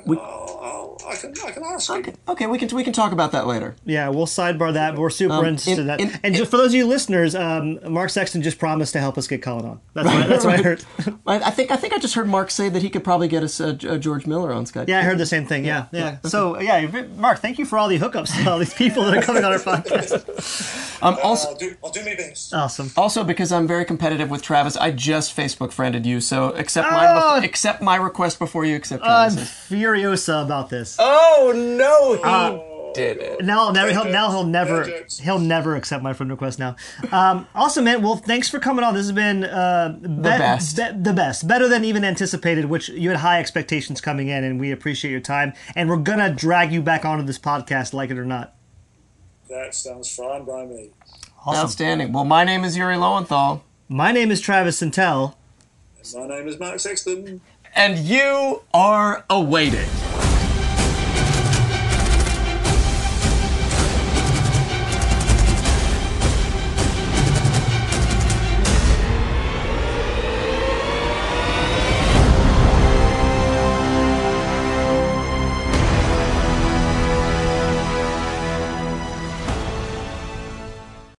I'll, I'll, I can, I can ask him. Okay, okay, we can we can talk about that later. Yeah, we'll sidebar that, but we're super Um, interested in in- that. in- and just for those of you listeners, um, Mark Sexton just promised to help us get Colin on. That's what, that's what I heard. [LAUGHS] I, I think I think I just heard Mark say that he could probably get us J- uh, George Miller on Skype. Yeah, I heard the same thing. Yeah, yeah. So, yeah, Mark, thank you for all the hookups to [LAUGHS] all these people that are coming on our podcast. Um, also, I'll do, I'll do my best. Awesome. also because I'm very competitive with Travis, I just Facebook friended you. So accept Oh! my accept my request before you accept I'm Travis's. Furiosa about this. oh no, he did it. Now, I'll he'll, now he'll never, Bad he'll never accept my friend request now. Um, awesome, man. Well, thanks for coming on. This has been uh, the best. the best, better than even anticipated. Which you had high expectations coming in, and we appreciate your time. And we're gonna drag you back onto this podcast, like it or not. That sounds fine by me. Awesome. Outstanding. Well, my name is Yuri Lowenthal, My name is Travis Santel. My name is Mark Sexton and you are awaited.